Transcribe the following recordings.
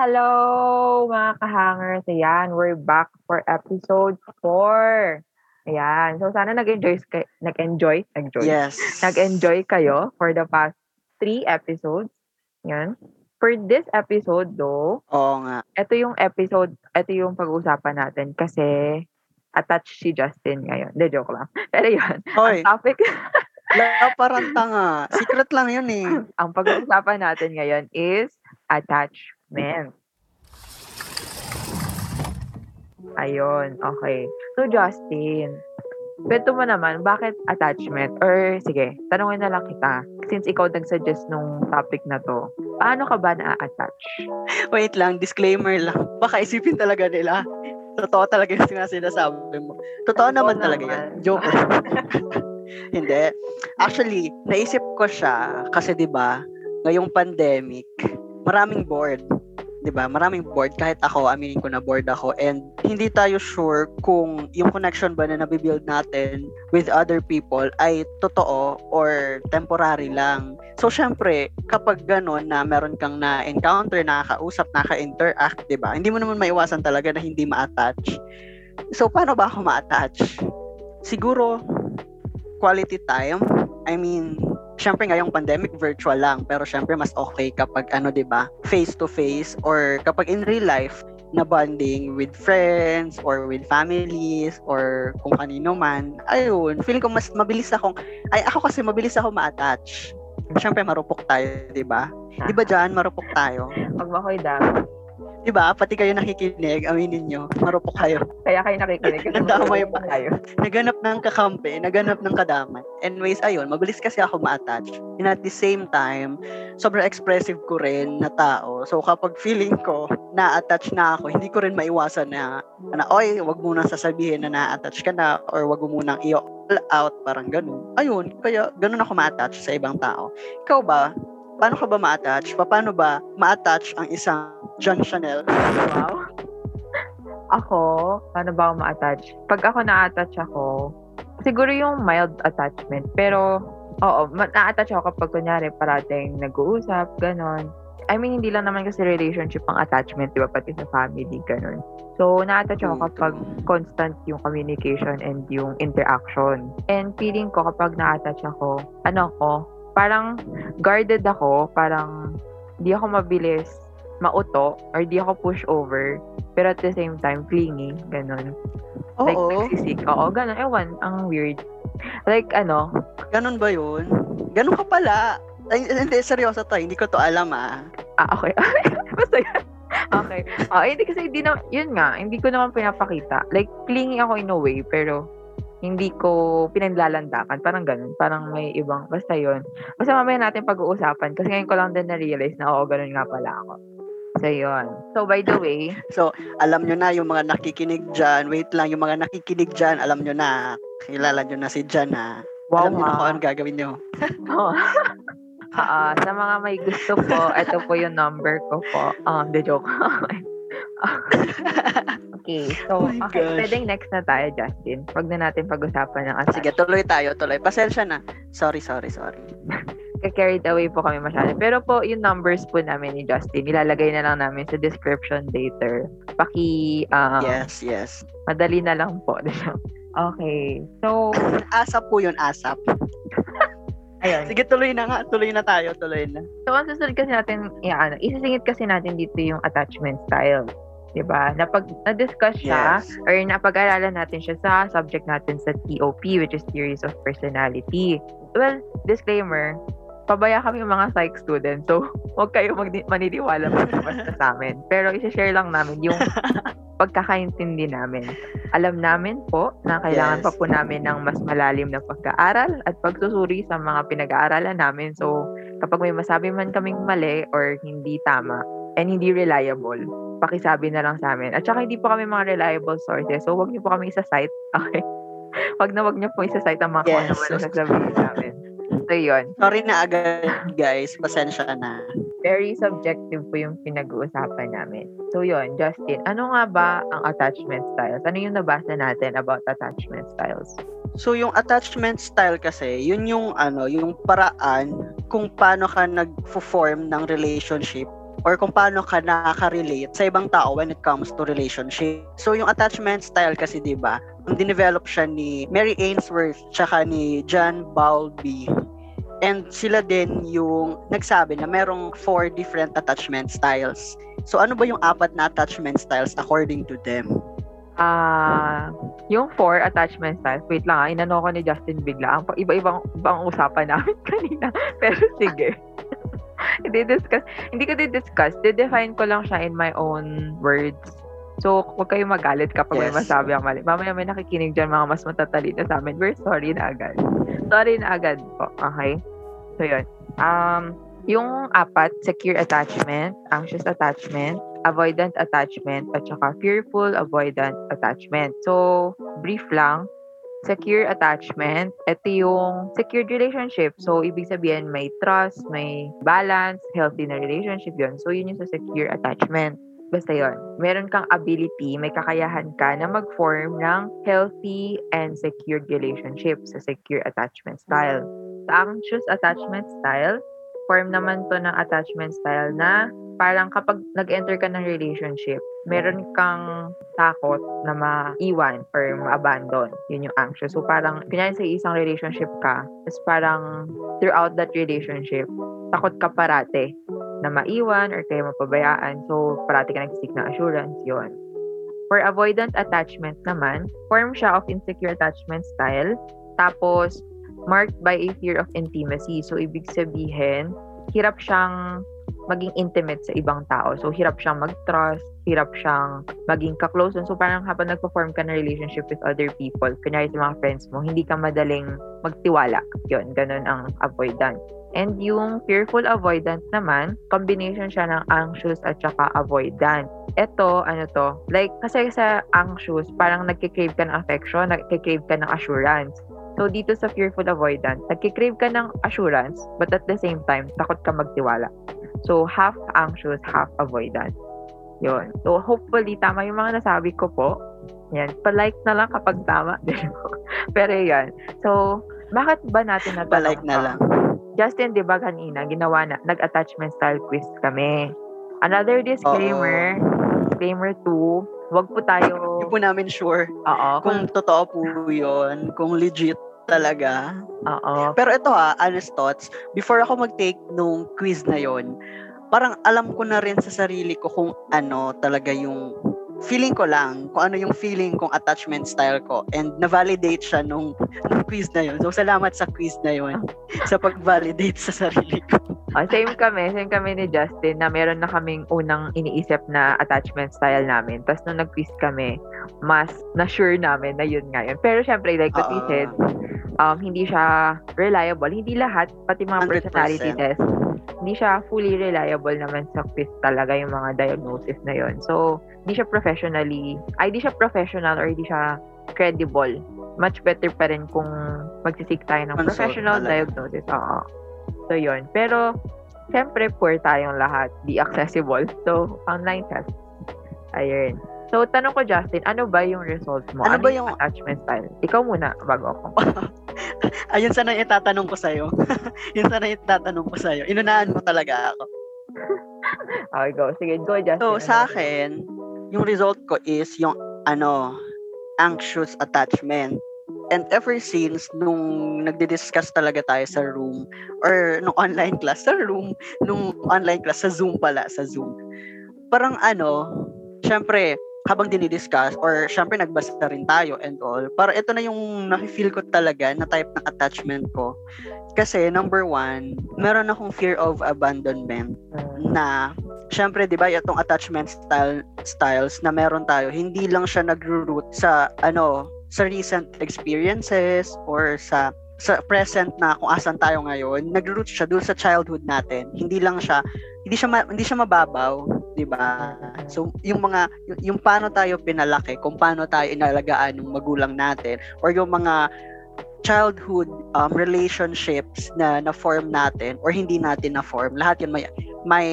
Hello, mga kahangers. Ayan, we're back for episode 4. Ayan. So, sana nag-enjoy, kay- nag-enjoy, nag-enjoy, Yes. nag-enjoy kayo for the past three episodes. Yan. For this episode, though, Oo nga. ito yung episode, ito yung pag-uusapan natin kasi attached si Justin ngayon. De, joke lang. Pero yun, Hoy, ang topic, la parang tanga. Secret lang yun eh. ang pag-uusapan natin ngayon is attachment. Ayun, okay. So, Justin, kwento mo naman, bakit attachment? Or, sige, tanungin na lang kita. Since ikaw nag-suggest nung topic na to, paano ka ba na-attach? Wait lang, disclaimer lang. Baka isipin talaga nila. Totoo talaga yung sinasabi mo. Totoo naman talaga yan. Joke. Hindi. Actually, naisip ko siya kasi 'di ba, ngayong pandemic, maraming bored. 'Di ba? Maraming bored kahit ako, aminin ko na bored ako and hindi tayo sure kung yung connection ba na nabibuild natin with other people ay totoo or temporary lang. So syempre, kapag ganun na meron kang na-encounter, nakakausap, naka-interact, 'di ba? Hindi mo naman maiwasan talaga na hindi ma-attach. So paano ba ako ma-attach? Siguro quality time. I mean, syempre ngayong pandemic virtual lang, pero syempre mas okay kapag ano 'di ba, face to face or kapag in real life na bonding with friends or with families or kung kanino man. Ayun, feeling ko mas mabilis akong ay ako kasi mabilis ako ma-attach. Syempre marupok tayo, 'di ba? 'Di ba diyan marupok tayo? Pag makoy dami. 'Di ba? Pati kayo nakikinig, aminin nyo, marupok kayo. Kaya kayo nakikinig. Nadamay pa. tayo. naganap ng kakampi, naganap ng kadamay. Anyways, ayun, mabilis kasi ako ma-attach. And at the same time, sobrang expressive ko rin na tao. So kapag feeling ko na-attach na ako, hindi ko rin maiwasan na, na oy, wag mo nang sasabihin na na-attach ka na or wag mo nang i out, parang ganun. Ayun, kaya ganun ako ma-attach sa ibang tao. Ikaw ba? Paano ka ba ma-attach? Paano ba ma-attach ang isang John Chanel? Wow. Ako, paano ba ako ma-attach? Pag ako na-attach ako, siguro yung mild attachment. Pero, oo, na-attach ako kapag kunyari parating nag-uusap, ganon. I mean, hindi lang naman kasi relationship ang attachment, di ba? Pati sa family, ganon. So, na-attach ako kapag constant yung communication and yung interaction. And feeling ko kapag na-attach ako, ano ko, parang guarded ako, parang di ako mabilis mauto or di ako push over pero at the same time clingy ganun like Oo, nagsisik oo ganun ewan ang weird like ano ganun ba yun? Ganun ka pala. Ay, hindi, seryoso to. Hindi ko to alam ah. ah okay basta yun okay ah hindi kasi hindi na yun nga hindi ko naman pinapakita like clingy ako in a way pero hindi ko pinaglalandakan. Parang ganun. Parang may ibang, basta yun. Basta mamaya natin pag-uusapan kasi ngayon ko lang din na-realize na oo, ganun nga pala ako. So, yun. So, by the way, Alam nyo na yung mga nakikinig dyan. Wait lang, yung mga nakikinig dyan, alam nyo na. Kilala nyo na si Jan ah. wow, alam nyo na ha. kung ano gagawin nyo. Oo. Ah, sa mga may gusto po, ito po yung number ko po. Ah, the joke. okay, so, Oh okay, gosh. pwedeng next na tayo, Justin. Wag na natin pag-usapan ng attachment. Sige, tuloy tayo, tuloy. Pasensya na. Sorry, sorry, sorry. carried away po kami masyado. Pero po, yung numbers po namin ni Justin, ilalagay na lang namin sa description later. Paki, um, yes, yes. madali na lang po. okay. So, Asap po yun, asap. ayun. Sige, tuloy na nga. Tuloy na tayo, tuloy na. So, ang susunod kasi natin, yeah, ano, isisingit kasi natin dito yung attachment style. 'Di ba? Napag na-discuss siya Yes. or napag-aralan natin siya sa subject natin sa TOP which is Theories of Personality. Well, disclaimer, pabaya kami mga psych students. So, huwag kayo magdi- maniniwala basta sa amin. Pero i-share lang namin yung pagkakaintindi namin. Alam namin po na kailangan Yes. pa po namin ng mas malalim na pagkaaral at pagsusuri sa mga pinag-aaralan namin. So, kapag may masabi man kaming mali or hindi tama and hindi reliable, pakisabi na lang sa amin. At saka hindi po kami mga reliable sources. So, wag niyo po kami isa-cite. Okay? wag na wag niyo po isa-cite ang mga ano Yes. man ang sasabihin namin. So, yun. Sorry na agad, guys. Pasensya na. Very subjective po yung pinag-uusapan namin. So, yun. Justin, ano nga ba ang attachment styles? Ano yung nabasa natin about attachment styles? So yung attachment style kasi, yun yung ano, yung paraan kung paano ka nag-form ng relationship or kung paano ka nakaka-relate sa ibang tao when it comes to relationship. So yung attachment style kasi 'di ba, ang dinevelop siya ni Mary Ainsworth tsaka ni John Bowlby. And sila din yung nagsabi na merong four different attachment styles. So ano ba yung apat na attachment styles according to them? Ah, uh, yung four attachment styles, wait lang, ah, inano ko ni Justin bigla. Ang iba-ibang ibang usapan namin kanina. Pero sige. hindi discuss, hindi ko di-discuss. De-define ko lang siya in my own words. So, huwag kayo magalit kapag yes. may masabi ang mali. Mamaya may nakikinig dyan mga mas matatalino sa amin. We're sorry na agad. Sorry na agad po. Okay? So, yun. Um, yung apat, secure attachment, anxious attachment, avoidant attachment, at saka fearful avoidant attachment. So, brief lang, secure attachment, ito yung secured relationship. So, ibig sabihin, may trust, may balance, healthy na relationship yon So, yun yung sa secure attachment. Basta yon Meron kang ability, may kakayahan ka na mag-form ng healthy and secured relationship sa secure attachment style. Sa anxious attachment style, form naman to ng attachment style na parang kapag nag-enter ka ng relationship, meron kang takot na maiwan or ma-abandon. Yun yung anxious. So parang, kunyari sa isang relationship ka, is parang throughout that relationship, takot ka parate na maiwan or kaya mapabayaan. So parati ka nag-seek ng assurance. Yun. For avoidant attachment naman, form siya of insecure attachment style. Tapos, marked by a fear of intimacy. So, ibig sabihin, hirap siyang maging intimate sa ibang tao. So, hirap siyang mag-trust, hirap siyang maging ka-close. So, parang habang nagpo-form ka ng relationship with other people, kunyari sa mga friends mo, hindi ka madaling magtiwala. Yun, ganun ang avoidant. And yung fearful avoidant naman, combination siya ng anxious at saka avoidant. Ito, ano to, like, kasi sa anxious, parang nagkikrave ka ng affection, nagkikrave ka ng assurance. So, dito sa fearful avoidant, nagkikrave ka ng assurance, but at the same time, takot ka magtiwala. So, half anxious, half avoidant. Yun. So, hopefully, tama yung mga nasabi ko po. Yan. Pa-like na lang kapag tama. Pero yan. So, bakit ba natin natanong Pa-like na lang. Justin, di ba kanina, ginawa na, nag-attachment style quiz kami. Another disclaimer, disclaimer 2, wag po tayo... Hindi po namin sure Oo, kung, kung totoo po yun, kung legit talaga. Oo. Pero ito ha, honest thoughts, before ako mag-take nung quiz na yon parang alam ko na rin sa sarili ko kung ano talaga yung feeling ko lang kung ano yung feeling kong attachment style ko and na-validate siya nung, nung quiz na yun. So, salamat sa quiz na yun sa pag-validate sa sarili ko. Oh, same kami. Same kami ni Justin na meron na kaming unang iniisip na attachment style namin. Tapos nung nag-quiz kami, mas na-sure namin na yun nga yun. Pero syempre, like what we said, um, hindi siya reliable. Hindi lahat, pati mga 100%. personality test hindi siya fully reliable naman sa quiz talaga yung mga diagnosis na yon. So, hindi siya professionally, ay, hindi siya professional or hindi siya credible. Much better pa rin kung magsisik tayo ng Consult professional talaga. diagnosis. Oo. So, yon. Pero, syempre, poor tayong lahat. Be accessible. So, online test. Ayun. So, tanong ko, Justin, ano ba yung results mo? Ano, ano ba yung attachment style? Ikaw muna, bago ako. Ayun sana yung itatanong ko sa'yo. yun sana yung itatanong ko sa'yo. Inunahan mo talaga ako. okay, go. Sige, go, Justin. So, sa akin, yung result ko is yung, ano, anxious attachment. And ever since, nung nagdi-discuss talaga tayo sa room, or nung online class, sa room, nung online class, sa Zoom pala, sa Zoom, parang ano, syempre, habang dinidiscuss or syempre nagbasa rin tayo and all, para ito na yung nafe-feel ko talaga na type ng attachment ko. Kasi number one, meron akong fear of abandonment na syempre 'di ba itong attachment style styles na meron tayo, hindi lang siya nagro-root sa ano, sa recent experiences or sa sa present na kung asan tayo ngayon, nagro-root siya doon sa childhood natin. Hindi lang siya hindi siya ma, hindi siya mababaw, 'di ba? So yung mga yung, yung paano tayo pinalaki, kung paano tayo inalagaan ng magulang natin or yung mga childhood um, relationships na na-form natin or hindi natin na-form, lahat yun may may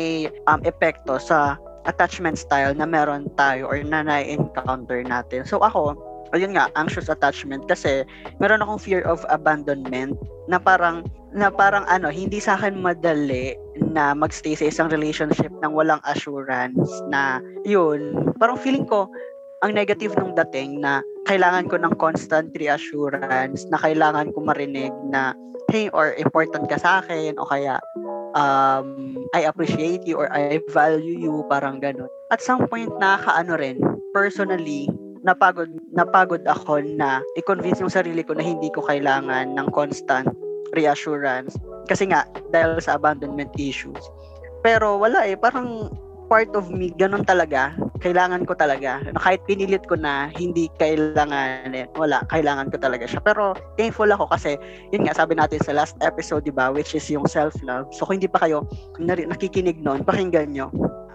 um, epekto sa attachment style na meron tayo or na na-encounter natin. So ako, ayun nga, anxious attachment kasi meron akong fear of abandonment na parang na parang ano, hindi sa akin madali na magstay sa isang relationship nang walang assurance na yun, parang feeling ko ang negative nung dating na kailangan ko ng constant reassurance, na kailangan ko marinig na hey or important ka sa akin o kaya um, I appreciate you or I value you, parang ganun. At some point, nakakaano rin, personally, napagod, napagod ako na i-convince yung sarili ko na hindi ko kailangan ng constant reassurance. Kasi nga, dahil sa abandonment issues. Pero wala eh, parang part of me, ganun talaga. Kailangan ko talaga. Kahit pinilit ko na, hindi kailangan, eh, wala, kailangan ko talaga siya. Pero thankful ako kasi, yun nga, sabi natin sa last episode, di ba, which is yung self-love. So kung hindi pa kayo nakikinig noon, pakinggan nyo.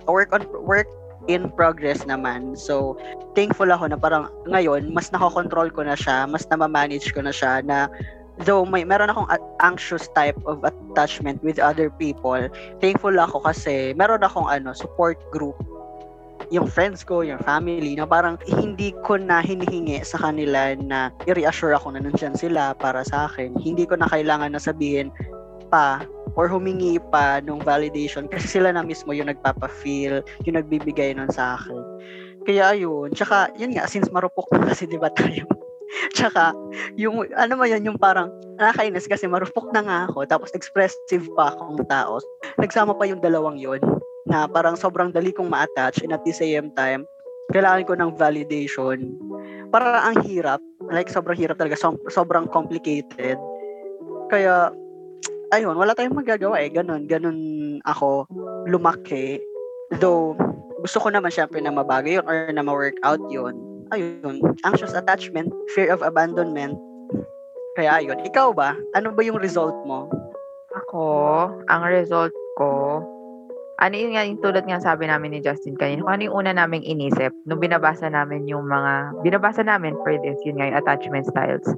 Work on, work in progress naman. So, thankful ako na parang ngayon, mas nakokontrol ko na siya, mas na-manage ko na siya na though may meron akong anxious type of attachment with other people, thankful ako kasi meron akong ano support group yung friends ko, yung family, na parang hindi ko na hinihingi sa kanila na i-reassure ako na nandiyan sila para sa akin. Hindi ko na kailangan na sabihin pa or humingi pa ng validation kasi sila na mismo yung nagpapa-feel, yung nagbibigay nun sa akin. Kaya ayun, tsaka yun nga, since marupok na kasi diba tayo, Tsaka, yung, ano mo yun, yung parang, nakakainis kasi marupok na nga ako, tapos expressive pa akong tao. Nagsama pa yung dalawang yon na parang sobrang dali kong ma-attach and at the same time, kailangan ko ng validation. Para ang hirap, like sobrang hirap talaga, so, sobrang complicated. Kaya, ayun, wala tayong magagawa eh. Ganun, ganun ako lumaki. Though, gusto ko naman syempre na mabago yun or na ma-work out yun ayun, anxious attachment, fear of abandonment. Kaya ayun, ikaw ba? Ano ba yung result mo? Ako, ang result ko, ano yun yung tulad nga sabi namin ni Justin kanina, kung ano yung una naming inisip nung binabasa namin yung mga, binabasa namin for this, yun nga yung attachment styles.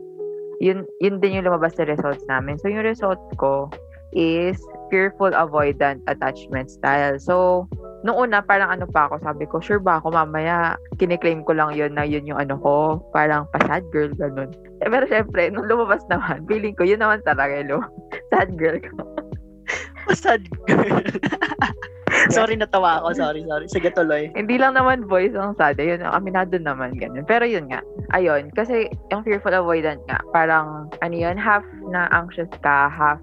Yun, yun din yung lumabas sa results namin. So yung result ko is fearful avoidant attachment style. So, Noong una, parang ano pa ako, sabi ko, sure ba ako mamaya, kiniklaim ko lang yun na yun yung ano ko, parang pa-sad girl, ganun. Eh, pero syempre, nung lumabas naman, feeling ko, yun naman talaga, lo, sad girl ko. pa-sad girl. sorry, natawa ako. Sorry, sorry. Sige, tuloy. Hindi lang naman voice ang sad. Yun, aminado naman, ganun. Pero yun nga, ayun, kasi yung fearful avoidant nga, parang, ano yun, half na anxious ka, half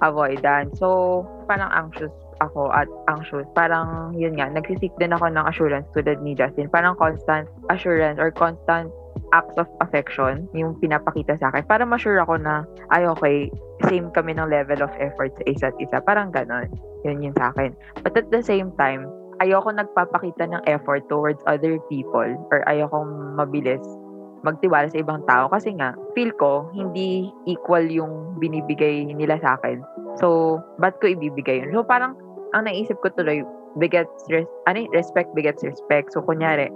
avoidant. So, parang anxious ako at anxious, parang yun nga, nagsisik din ako ng assurance tulad ni Justin. Parang constant assurance or constant acts of affection yung pinapakita sa akin para ma-sure ako na ay okay, same kami ng level of effort sa isa't isa. Parang ganon. Yun yun sa akin. But at the same time, ayoko nagpapakita ng effort towards other people or ayokong mabilis magtiwala sa ibang tao kasi nga feel ko hindi equal yung binibigay nila sa akin. So, ba't ko ibibigay yun? So, parang ang naisip ko tuloy, begets, res, ano, respect begets respect. So, kunyari,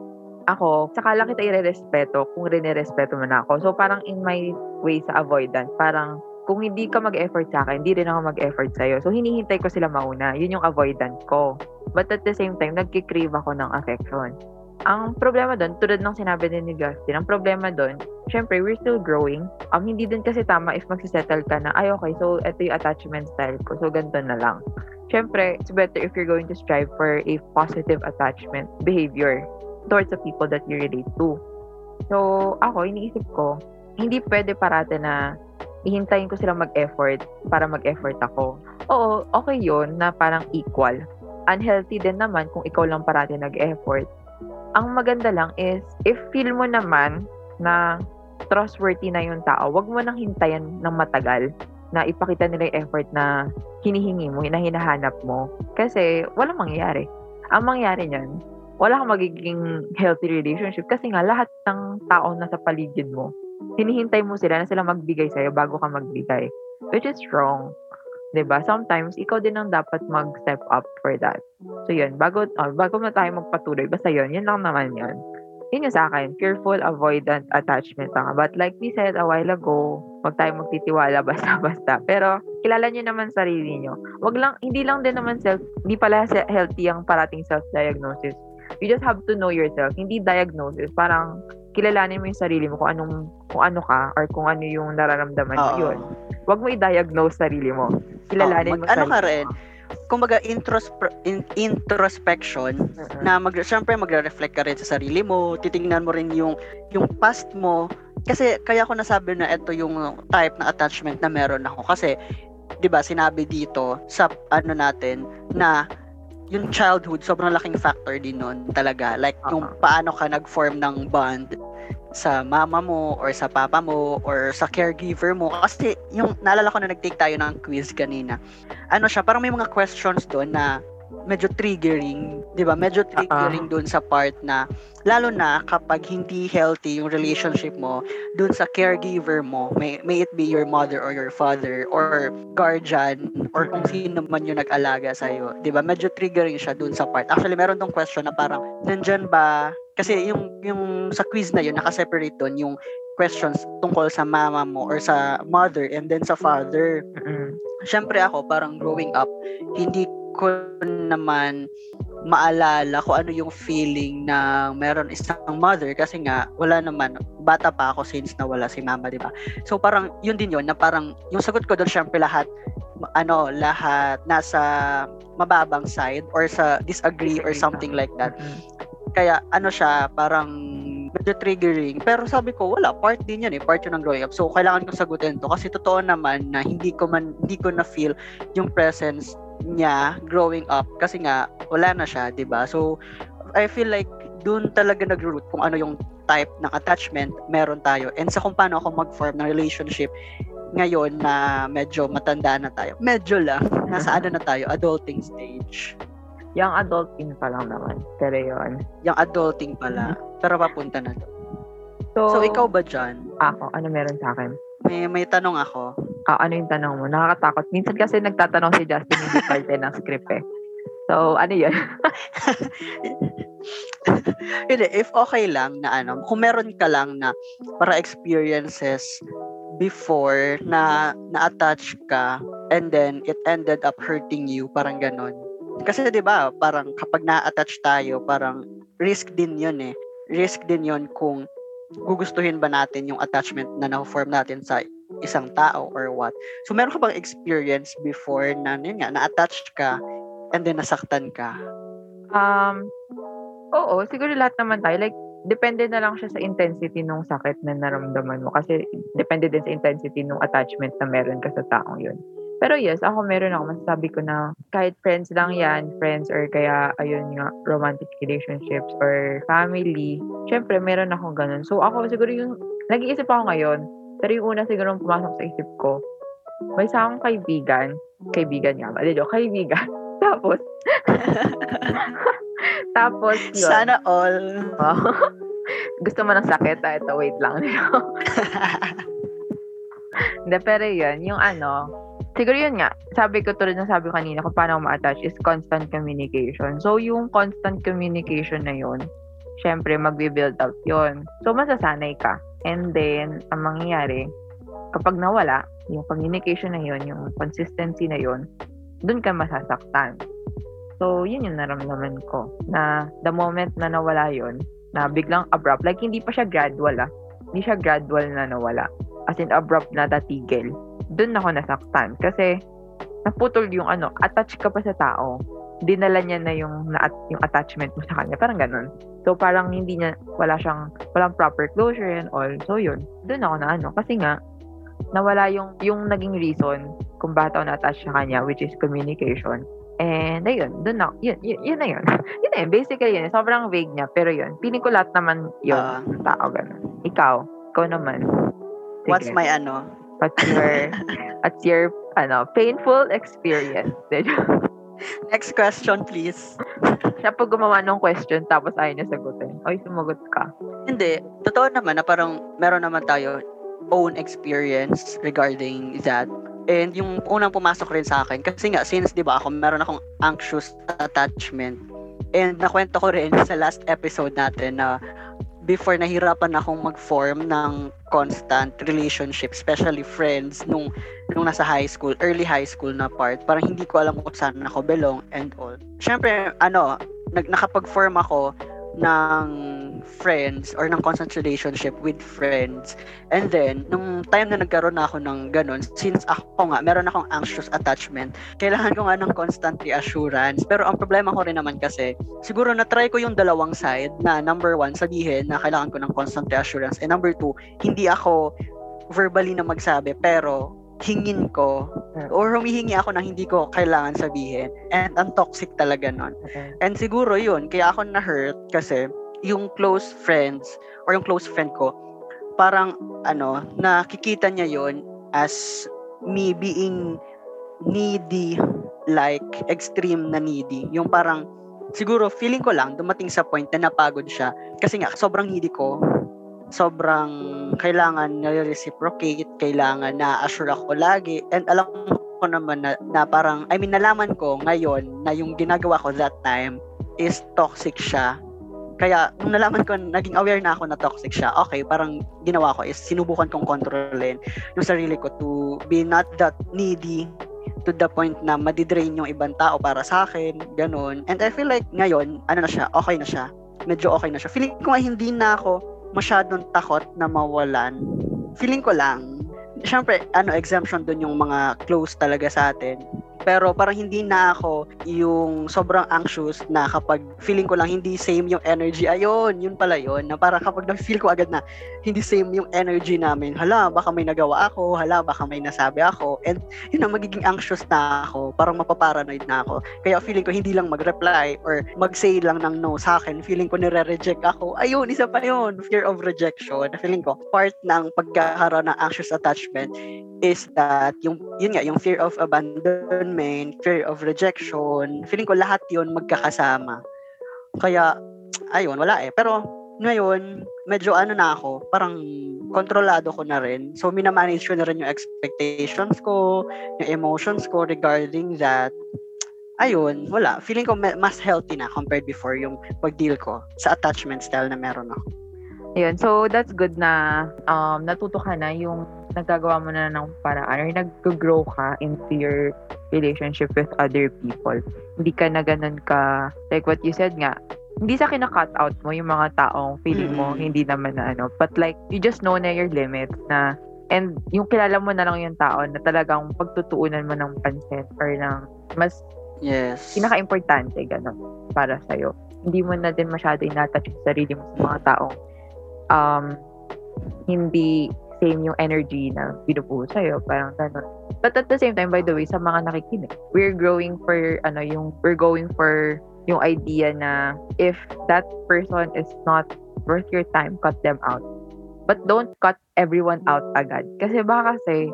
ako, saka lang kita i-respeto kung rin-respeto mo na ako. So, parang in my way sa avoidance, parang kung hindi ka mag-effort sa akin, hindi rin ako mag-effort sa'yo. So, hinihintay ko sila mauna. Yun yung avoidance ko. But at the same time, nagkikrave ako ng affection. Ang problema doon, tulad ng sinabi din ni Justin, ang problema doon, syempre, we're still growing. Um, hindi din kasi tama if magsisettle ka na, ay okay, so ito yung attachment style ko, so ganito na lang. Syempre, it's better if you're going to strive for a positive attachment behavior towards the people that you relate to. So, ako, iniisip ko, hindi pwede parate na ihintayin ko sila mag-effort para mag-effort ako. Oo, okay yon na parang equal. Unhealthy din naman kung ikaw lang parate nag-effort ang maganda lang is, if feel mo naman na trustworthy na yung tao, wag mo nang hintayin ng matagal na ipakita nila yung effort na hinihingi mo, na hinahanap mo. Kasi, walang mangyayari. Ang mangyayari niyan, wala kang magiging healthy relationship kasi nga lahat ng tao na sa paligid mo, hinihintay mo sila na sila magbigay sa'yo bago ka magbigay. Which is wrong. 'di ba? Sometimes ikaw din ang dapat mag-step up for that. So yun, bago oh, bago na tayo magpatuloy, basta yun, yun lang naman yun. Yun yung sa akin, fearful, avoidant attachment lang. But like we said a while ago, wag tayo magtitiwala basta-basta. Pero kilala niyo naman sarili niyo. Wag lang, hindi lang din naman self, hindi pala healthy ang parating self-diagnosis. You just have to know yourself. Hindi diagnosis. Parang kilalanin mo yung sarili mo kung anong kung ano ka or kung ano yung nararamdaman mo yun. Huwag mo i-diagnose sarili mo. Kilalanin mo mag- ano sarili ka rin, kumbaga introspre- in- introspection mo. na mag syempre magre-reflect ka rin sa sarili mo, titingnan mo rin yung yung past mo kasi kaya ko nasabi na ito yung type na attachment na meron ako kasi 'di ba sinabi dito sa ano natin na yung childhood sobrang laking factor din nun talaga. Like yung Oo. paano ka nag-form ng bond sa mama mo or sa papa mo or sa caregiver mo. Kasi yung naalala ko na nag-take tayo ng quiz kanina. Ano siya parang may mga questions doon na medyo triggering, 'di ba? Medyo triggering doon sa part na lalo na kapag hindi healthy yung relationship mo doon sa caregiver mo, may, may it be your mother or your father or guardian or kung sino man yung nag-alaga sa iyo, 'di ba? Medyo triggering siya doon sa part. Actually, meron tong question na parang nandyan ba kasi yung yung sa quiz na yun naka-separate doon yung questions tungkol sa mama mo or sa mother and then sa father Mm-mm. syempre ako parang growing up hindi ko naman maalala kung ano yung feeling na meron isang mother. Kasi nga wala naman. Bata pa ako since nawala si mama di ba? So parang yun din yun na parang yung sagot ko doon syempre lahat ano lahat nasa mababang side or sa disagree or something like that. Kaya ano siya parang medyo triggering. Pero sabi ko wala part din yan eh part yun ng growing up. So kailangan ko sagutin to. Kasi totoo naman na hindi ko man hindi ko na feel yung presence niya growing up kasi nga wala na siya 'di ba? So I feel like doon talaga nag-root kung ano yung type ng attachment meron tayo and sa kung paano ako mag-form ng relationship ngayon na medyo matanda na tayo. Medyo lang. Nasa ano na tayo? Adulting stage. Young adulting pa lang naman. Pero yun. yung adulting pala. Pero papunta na to So, so ikaw ba dyan? Ako, ano meron sa akin? may may tanong ako Ah, ano yung tanong mo? Nakakatakot. Minsan kasi nagtatanong si Justin hindi parte ng script eh. So, ano yun? Hindi, if okay lang na ano, kung meron ka lang na para experiences before na na-attach ka and then it ended up hurting you, parang ganon. Kasi 'di ba, parang kapag na-attach tayo, parang risk din 'yun eh. Risk din 'yun kung gugustuhin ba natin yung attachment na na-form natin sa isang tao or what. So meron ka bang experience before na yun nga, na-attach ka and then nasaktan ka? Um, oo, siguro lahat naman tayo. Like, depende na lang siya sa intensity ng sakit na naramdaman mo. Kasi, depende din sa intensity ng attachment na meron ka sa taong yun. Pero yes, ako meron ako. Masasabi ko na kahit friends lang yan, friends or kaya, ayun nga, romantic relationships or family, syempre, meron akong ganun. So, ako siguro yung, nag-iisip ako ngayon, pero yung una siguro pumasok sa isip ko, may isa akong kaibigan, kaibigan nga ba? Di joke, kaibigan. Tapos, tapos, yun. Sana all. Oh. Gusto mo ng sakit? Ah, ito, wait lang. Hindi, pero yun, yung ano, siguro yun nga, sabi ko tulad ng sabi ko kanina, kung paano ma-attach is constant communication. So, yung constant communication na yun, syempre, magbe-build up yun. So, masasanay ka. And then, ang mangyayari, kapag nawala, yung communication na yun, yung consistency na yun, dun ka masasaktan. So, yun yung naramdaman ko. Na the moment na nawala yun, na biglang abrupt, like hindi pa siya gradual ah. Hindi siya gradual na nawala. As in, abrupt na tatigil. Doon ako nasaktan. Kasi, naputol yung ano, attach ka pa sa tao. Dinala niya na yung, na, yung attachment mo sa kanya. Parang ganun. So, parang hindi niya, wala siyang, walang proper closure and all. So, yun. Doon ako na ano. Kasi nga, nawala yung, yung naging reason kung bakit ako na-attach sa kanya, which is communication. And ayun, doon na, yun, yun, yun na yun. yun na yun, basically yun. Sobrang vague niya, pero yun, piling ko lahat naman yun, Ah. tao, ganun. Ikaw, ikaw naman. Sige. What's my ano? What's your, what's your, ano, painful experience? Next question, please. Siya po gumawa ng question, tapos ayaw niya sagutin. Oy, sumagot ka. Hindi, totoo naman na parang meron naman tayo own experience regarding that. And yung unang pumasok rin sa akin, kasi nga, since, di ba, ako, meron akong anxious attachment. And nakwento ko rin sa last episode natin na before nahirapan akong mag-form ng constant relationship, especially friends, nung, nung nasa high school, early high school na part, parang hindi ko alam kung saan ako belong and all. Siyempre, ano, nag, nakapag-form ako ng friends or ng constant relationship with friends. And then, nung time na nagkaroon na ako ng ganun, since ako nga, meron akong anxious attachment, kailangan ko nga ng constant reassurance. Pero ang problema ko rin naman kasi, siguro na-try ko yung dalawang side na number one, sabihin na kailangan ko ng constant reassurance. And number two, hindi ako verbally na magsabi, pero hingin ko or humihingi ako ng hindi ko kailangan sabihin and ang toxic talaga nun. Okay. And siguro yun, kaya ako na-hurt kasi yung close friends or yung close friend ko, parang ano, nakikita niya yon as me being needy like extreme na needy. Yung parang siguro feeling ko lang dumating sa point na napagod siya kasi nga sobrang needy ko sobrang kailangan na-reciprocate, kailangan na assure ako lagi. And alam ko naman na, na parang, I mean, nalaman ko ngayon na yung ginagawa ko that time is toxic siya. Kaya, nung nalaman ko, naging aware na ako na toxic siya, okay, parang ginawa ko is sinubukan kong kontrolin yung sarili ko to be not that needy to the point na madidrain yung ibang tao para sa akin, ganun. And I feel like ngayon, ano na siya, okay na siya. Medyo okay na siya. Feeling ko nga hindi na ako masyadong takot na mawalan. Feeling ko lang, syempre, ano, exemption dun yung mga close talaga sa atin. Pero parang hindi na ako yung sobrang anxious na kapag feeling ko lang hindi same yung energy. Ayun, yun pala yun. Na parang kapag na-feel ko agad na hindi same yung energy namin. Hala, baka may nagawa ako. Hala, baka may nasabi ako. And yun na, magiging anxious na ako. Parang mapaparanoid na ako. Kaya feeling ko hindi lang mag-reply or mag-say lang ng no sa akin. Feeling ko nire-reject ako. Ayun, isa pa yun. Fear of rejection. Feeling ko, part ng pagkakaroon ng anxious attachment is that yung yun nga yung fear of abandonment, fear of rejection, feeling ko lahat yun magkakasama. Kaya ayun, wala eh. Pero ngayon, medyo ano na ako, parang kontrolado ko na rin. So, minamanage ko na rin yung expectations ko, yung emotions ko regarding that. Ayun, wala. Feeling ko mas healthy na compared before yung pag-deal ko sa attachment style na meron ako. Ayun, so that's good na um, natuto ka na yung nagagawa mo na ng paraan or nag-grow ka into your relationship with other people. Hindi ka na ganun ka, like what you said nga, hindi sa kina-cut out mo yung mga taong feeling mo mm-hmm. hindi naman na ano. But like, you just know na your limits na and yung kilala mo na lang yung tao na talagang pagtutuunan mo ng pansin or ng mas yes. pinaka-importante ganun para sa'yo. Hindi mo na din masyado inatouch yung sarili mo sa mga taong um, hindi same yung energy na binubuo sa'yo. Parang ganun. But at the same time, by the way, sa mga nakikinig, we're growing for, ano, yung, we're going for yung idea na if that person is not worth your time, cut them out. But don't cut everyone out agad. Kasi baka kasi,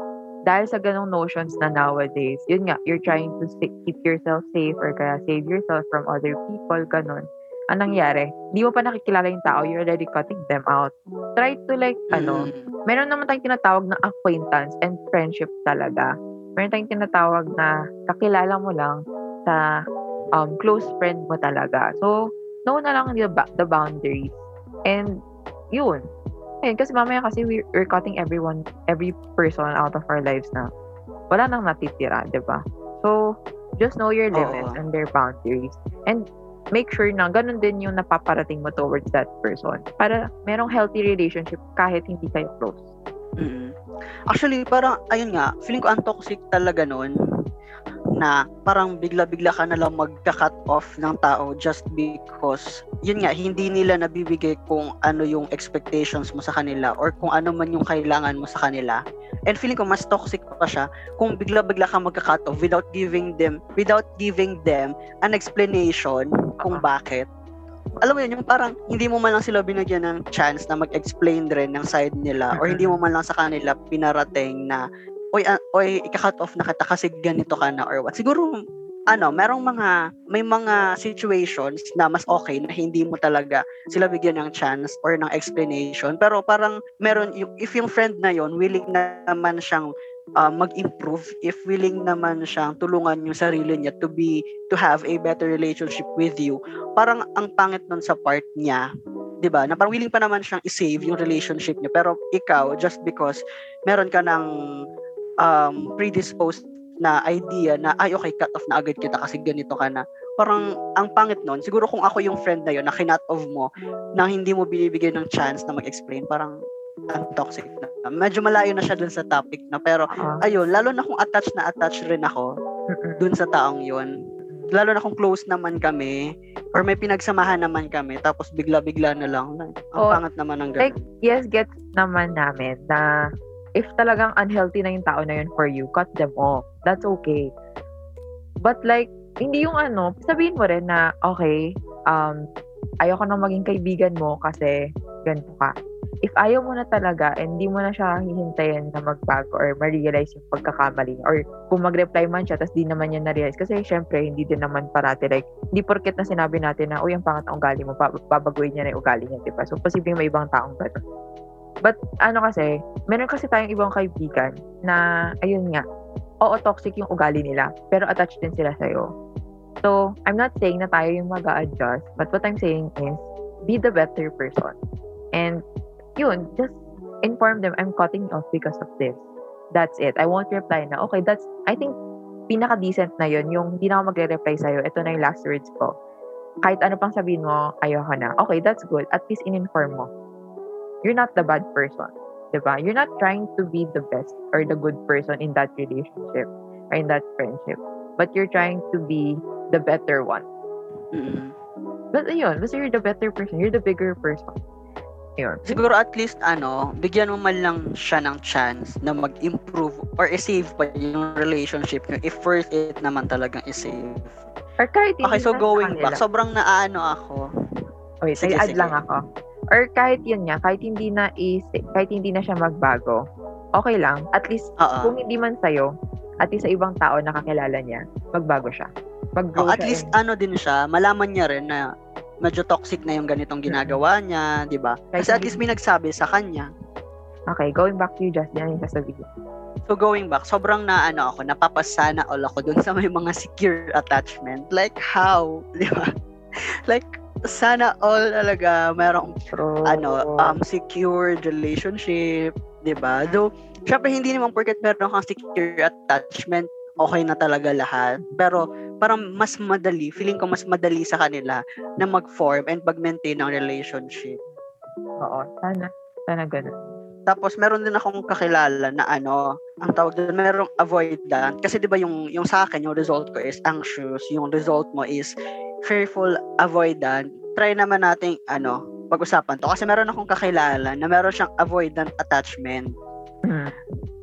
dahil sa ganong notions na nowadays, yun nga, you're trying to keep yourself safe or kaya save yourself from other people, ganun anong nangyari? Hindi mo pa nakikilala yung tao, you're already cutting them out. Try to like, mm. ano, meron naman tayong tinatawag na acquaintance and friendship talaga. Meron tayong tinatawag na kakilala mo lang sa um, close friend mo talaga. So, know na lang the, the boundaries. And, yun. Ayun, kasi mamaya kasi we're, we're cutting everyone, every person out of our lives na wala nang natitira, di ba? So, just know your limits Oo. and their boundaries. And make sure na ganun din yung napaparating mo towards that person para merong healthy relationship kahit hindi kayo close. Mm-hmm. Actually, parang, ayun nga, feeling ko ang toxic talaga noon na parang bigla-bigla ka na lang magka-cut off ng tao just because yun nga hindi nila nabibigay kung ano yung expectations mo sa kanila or kung ano man yung kailangan mo sa kanila. And feeling ko mas toxic pa siya kung bigla-bigla ka magka-cut off without giving them without giving them an explanation kung bakit. Alam mo yun, yung parang hindi mo man lang sila binigyan ng chance na mag-explain rin ng side nila or hindi mo man lang sa kanila pinarating na oy, uh, oy, ika-cut off na kita kasi ganito ka na or what. Siguro, ano, merong mga, may mga situations na mas okay na hindi mo talaga sila bigyan ng chance or ng explanation. Pero parang meron, yung, if yung friend na yon willing na naman siyang uh, mag-improve, if willing naman siyang tulungan yung sarili niya to be, to have a better relationship with you, parang ang pangit nun sa part niya 'di ba? Na parang willing pa naman siyang i-save yung relationship niya pero ikaw just because meron ka ng um, predisposed na idea na ay okay cut off na agad kita kasi ganito ka na parang ang pangit nun, siguro kung ako yung friend na yun, na kinat of mo, na hindi mo binibigay ng chance na mag-explain, parang ang toxic na. Medyo malayo na siya dun sa topic na, pero Uh-huh. ayun, lalo na kung attached na attached rin ako dun sa taong yun. Lalo na kung close naman kami, or may pinagsamahan naman kami, tapos bigla-bigla na lang. Ang Oh, pangat naman ng like, ganun. yes, gets naman namin na if talagang unhealthy na yung tao na yun for you, cut them off. That's okay. But like, hindi yung ano, sabihin mo rin na, okay, um, ayoko na maging kaibigan mo kasi ganito ka. If ayaw mo na talaga and hindi mo na siya hihintayin na magbago or ma-realize yung pagkakamali or kung mag-reply man siya tapos di naman niya na-realize kasi syempre hindi din naman parati like hindi porket na sinabi natin na uy ang pangat ang ugali mo babaguhin niya na yung ugali niya diba so posibleng may ibang taong ganun but ano kasi meron kasi tayong ibang kaibigan na ayun nga oo toxic yung ugali nila pero attached din sila sa'yo. So I'm not saying na tayo yung mag adjust but what I'm saying is be the better person. And yun just inform them I'm cutting off because of this. That's it. I won't reply na okay that's I think pinaka-decent na yun yung hindi na ako magre-reply sa'yo ito na yung last words ko. Kahit ano pang sabihin mo ayoko na. Okay that's good. At least in-inform mo you're not the bad person diba you're not trying to be the best or the good person in that relationship or in that friendship but you're trying to be the better one Mm. but ayun basta you're the better person you're the bigger person yun Siguro at least ano, bigyan mo man lang siya ng chance na mag-improve or i-save pa yung relationship nyo if worth it naman talagang i-save. or kahit Okay, so going back, sobrang naano ako. Wait, Sige, sige. lang ako. Or kahit yun nga, kahit hindi na is kahit hindi na siya magbago, okay lang. At least, Oo. kung hindi man sa'yo, at least sa ibang tao na kakilala niya, magbago siya. Oh, Mag-grow at siya least in- ano din siya, malaman niya rin na medyo toxic na yung ganitong ginagawa niya, 'di ba? Kasi at least may nagsabi sa kanya. Okay, going back to you, Justin, ano yung sasabihin? So going back, sobrang na ano ako, napapasana all ako dun sa may mga secure attachment. Like how, 'di ba? Like sana all talaga merong True. ano, um secured relationship, 'di ba? Though syempre hindi naman porket meron kang secure attachment, okay na talaga lahat. Pero parang mas madali, feeling ko mas madali sa kanila na mag-form and mag-maintain ng relationship. Oo, sana. Sana ganun. Tapos meron din akong kakilala na ano, ang tawag doon, merong avoidant. Kasi 'di ba yung yung sa akin, yung result ko is anxious, yung result mo is fearful avoidant. Try naman nating ano, pag-usapan to kasi meron akong kakilala na meron siyang avoidant attachment. Mhm.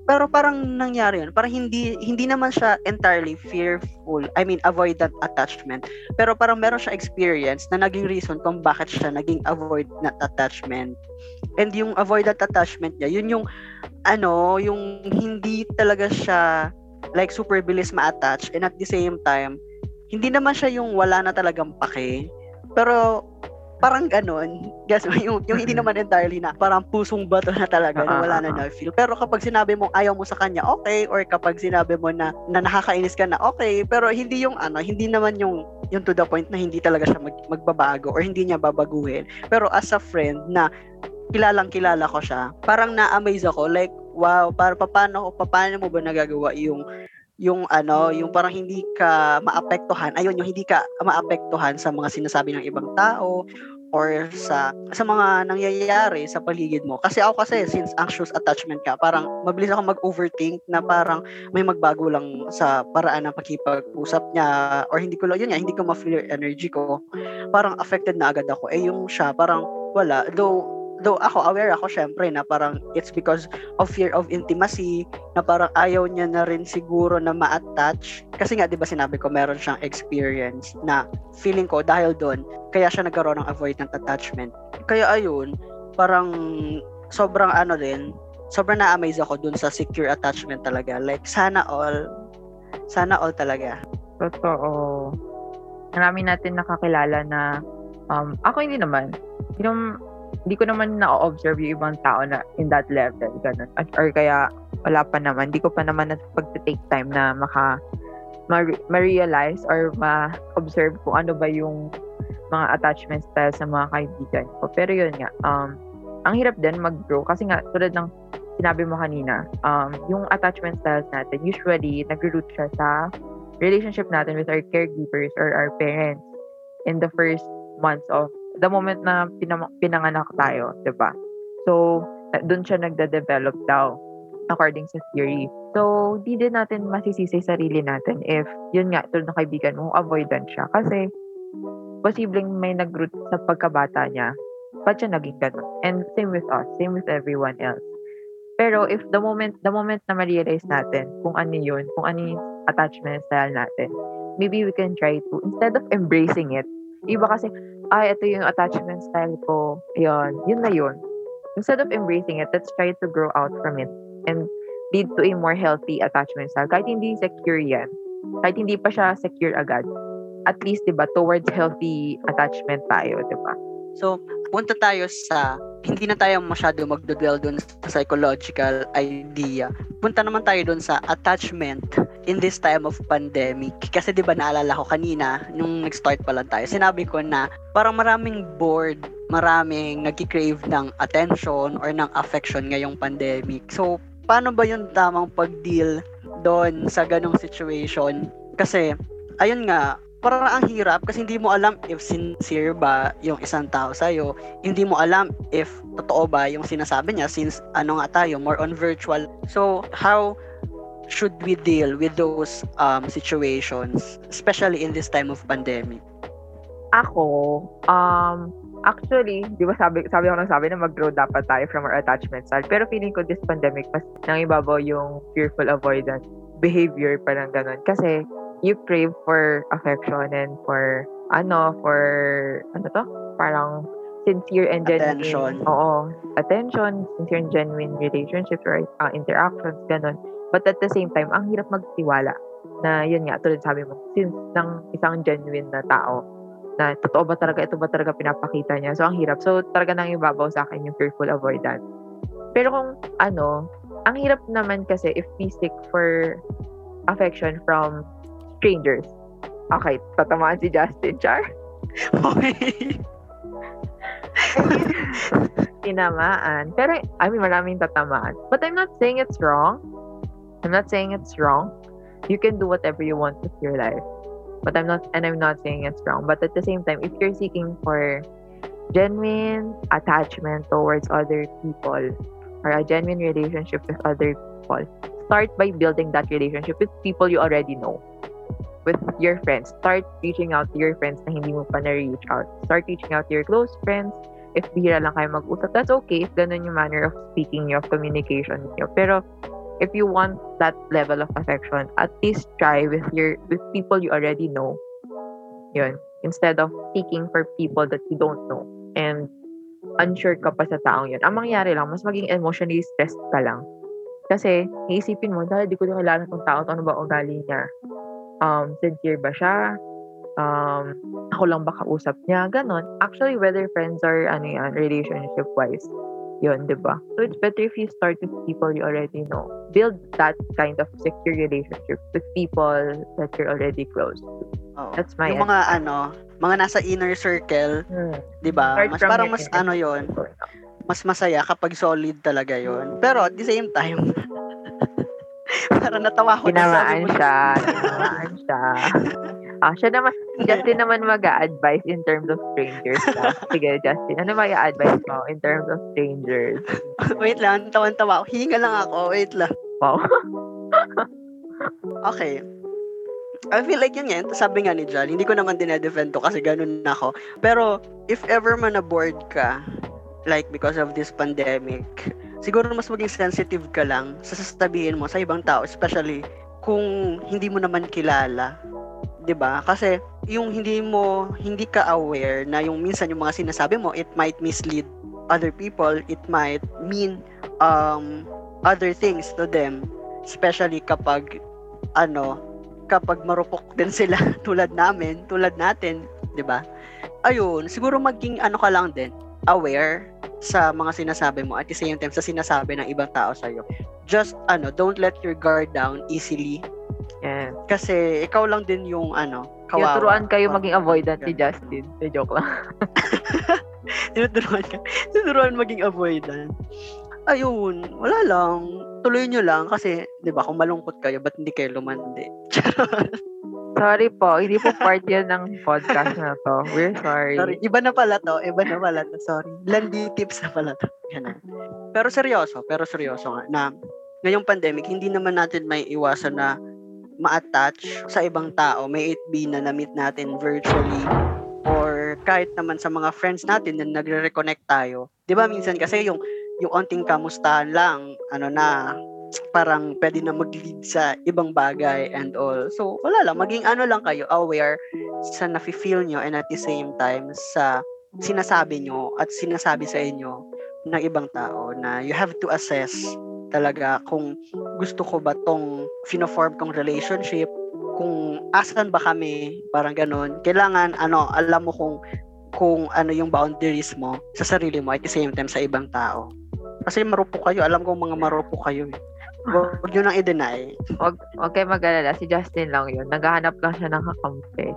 Pero parang nangyari yun, parang hindi hindi naman siya entirely fearful, I mean avoidant attachment. Pero parang meron siya experience na naging reason kung bakit siya naging avoidant attachment. And yung avoidant attachment niya, yun yung ano, yung hindi talaga siya like super bilis ma-attach and at the same time, hindi naman siya yung wala na talagang pake. Pero parang ganun. Guess mo, yung, yung hindi naman entirely na parang pusong bato na talaga na wala na Ah, ah, ah. na feel. Pero kapag sinabi mo ayaw mo sa kanya, okay. Or kapag sinabi mo na, na nakakainis ka na, okay. Pero hindi yung ano, hindi naman yung yung to the point na hindi talaga siya mag, magbabago or hindi niya babaguhin. Pero as a friend na kilalang kilala ko siya, parang na-amaze ako. Like, wow, para paano, paano mo ba nagagawa yung yung ano, yung parang hindi ka maapektuhan, ayun, yung hindi ka maapektuhan sa mga sinasabi ng ibang tao or sa sa mga nangyayari sa paligid mo. Kasi ako kasi since anxious attachment ka, parang mabilis ako mag-overthink na parang may magbago lang sa paraan ng pakipag-usap niya or hindi ko yun nga, hindi ko ma-feel energy ko. Parang affected na agad ako. Eh yung siya parang wala. Though though ako aware ako syempre na parang it's because of fear of intimacy na parang ayaw niya na rin siguro na ma-attach kasi nga 'di ba sinabi ko meron siyang experience na feeling ko dahil doon kaya siya nagkaroon ng avoidant attachment kaya ayun parang sobrang ano din sobrang na-amaze ako dun sa secure attachment talaga like sana all sana all talaga Totoo. Marami natin nakakilala na um, ako hindi naman. Hindi, naman- hindi ko naman na-observe yung ibang tao na in that level. Ganun. At, or kaya wala pa naman. Hindi ko pa naman pag-take time na maka ma- ma-realize or ma-observe kung ano ba yung mga attachment style sa mga kaibigan ko. Pero yun nga, um, ang hirap din mag-grow kasi nga, tulad ng sinabi mo kanina, um, yung attachment styles natin, usually, nag-root siya sa relationship natin with our caregivers or our parents in the first months of the moment na pinanganak tayo, 'di ba? So, doon siya nagde-develop daw according sa theory. So, di din natin masisisi sarili natin if, yun nga, tulad ng kaibigan mo, avoidant siya. Kasi, posibleng may nag-root sa pagkabata niya. Ba't siya naging ganun? And same with us, same with everyone else. Pero if the moment, the moment na ma-realize natin kung ano yun, kung ano yung attachment style natin, maybe we can try to, instead of embracing it, iba kasi, ay, ito yung attachment style ko, yun, yun na yun. Instead of embracing it, let's try to grow out from it and lead to a more healthy attachment style. Kahit hindi secure yan, kahit hindi pa siya secure agad, at least, di ba, towards healthy attachment tayo, di ba? So, punta tayo sa, hindi na tayo masyado magdodwell dun sa psychological idea. Punta naman tayo dun sa attachment in this time of pandemic. Kasi di ba naalala ko kanina, nung nag-start pa lang tayo, sinabi ko na parang maraming bored, maraming nagki-crave ng attention or ng affection ngayong pandemic. So, paano ba yung tamang pag-deal doon sa ganong situation? Kasi, ayun nga, parang ang hirap kasi hindi mo alam if sincere ba yung isang tao sa'yo. Hindi mo alam if totoo ba yung sinasabi niya since ano nga tayo, more on virtual. So, how should we deal with those um, situations, especially in this time of pandemic? Ako, um, actually, di ba sabi, sabi ko nang sabi na mag-grow dapat tayo from our attachment style. Pero feeling ko this pandemic, mas nangibabaw yung fearful avoidance behavior, parang ganun. Kasi, you crave for affection and for ano, for ano to? Parang sincere and genuine. Attention. Oo. Attention, sincere and genuine relationships or uh, interactions, ganun. But at the same time, ang hirap magtiwala na yun nga, tulad sabi mo, since ng isang genuine na tao, na totoo ba talaga, ito ba talaga pinapakita niya. So, ang hirap. So, talaga nang ibabaw sa akin yung fearful avoidance. Pero kung ano, ang hirap naman kasi if we seek for affection from strangers. Okay, tatamaan si Justin Char. Okay. Tinamaan. Pero, I mean, maraming tatamaan. But I'm not saying it's wrong. I'm not saying it's wrong. You can do whatever you want with your life. But I'm not, and I'm not saying it's wrong. But at the same time, if you're seeking for genuine attachment towards other people or a genuine relationship with other people, start by building that relationship with people you already know. With your friends. Start reaching out to your friends na hindi mo pa na-reach out. Start reaching out to your close friends. If bihira lang kayo mag-usap, that's okay. If ganun yung manner of speaking nyo, of communication nyo. Pero, if you want that level of affection, at least try with your with people you already know. Yun. Instead of seeking for people that you don't know. And unsure ka pa sa taong yun. Ang mangyayari lang, mas maging emotionally stressed ka lang. Kasi, iisipin mo, dahil di ko na kilala itong tao, ano ba ugali niya? Um, sincere ba siya? Um, ako lang ba kausap niya? Ganon. Actually, whether friends or ano yan, relationship-wise, yun, di ba? So, it's better if you start with people you already know. Build that kind of secure relationship with people that you're already close to. Oo. That's my yung mga ano, mga nasa inner circle, Hmm. 'di ba? Mas parang mas ano 'yon, mas masaya kapag solid talaga 'yon. Pero at the same time, parang natawa ko mo. siya. Tinamaan siya. Ah, siya naman, Justin naman mag-a-advise in terms of strangers. Ah. Sige, Justin, ano mag advice mo in terms of strangers? Wait lang, tawan-tawa. Hinga lang ako. Wait lang. Wow. Okay. I feel like yun nga, sabi nga ni John, hindi ko naman dinedefend to kasi ganun na ako. Pero, if ever man na-bored ka, like because of this pandemic, siguro mas maging sensitive ka lang sa sasabihin mo sa ibang tao, especially kung hindi mo naman kilala. 'Di ba? Kasi yung hindi mo hindi ka aware na yung minsan yung mga sinasabi mo, it might mislead other people, it might mean um other things to them, especially kapag ano, kapag marupok din sila tulad namin, tulad natin, 'di ba? Ayun, siguro maging ano ka lang din, aware sa mga sinasabi mo at the same time sa sinasabi ng ibang tao sa iyo. Just ano, don't let your guard down easily Yan. kasi ikaw lang din yung ano, kawawa. turuan kayo maging avoidant ni Justin. Eh, joke lang. Tinuturuan ka. Tinuturuan maging avoidant. Ayun, wala lang. tuloy nyo lang kasi, di ba, kung malungkot kayo, ba't hindi kayo lumandi? Sorry po, hindi po part yan ng podcast na to. We're sorry. sorry. Iba na pala to. Iba na pala to. Sorry. Landi tips na pala to. Ganun. Pero seryoso, pero seryoso nga na ngayong pandemic, hindi naman natin may iwasan na ma-attach sa ibang tao. May it be na na-meet natin virtually or kahit naman sa mga friends natin na nagre-reconnect tayo. 'Di ba minsan kasi yung yung onting kamustahan lang, ano na, parang pwede na mag-lead sa ibang bagay and all. So, wala lang. Maging ano lang kayo, aware sa nafe-feel nyo and at the same time sa sinasabi nyo at sinasabi sa inyo ng ibang tao na you have to assess talaga kung gusto ko ba tong fino-form kong relationship, kung asan ba kami, parang ganun. Kailangan, ano, alam mo kung kung ano yung boundaries mo sa sarili mo at the same time sa ibang tao. Kasi marupok kayo. Alam ko mga marupok kayo. Eh. Huwag nyo nang i-deny. Huwag, huwag kayo mag-alala. Si Justin lang yun. Naghahanap lang siya ng kakampi.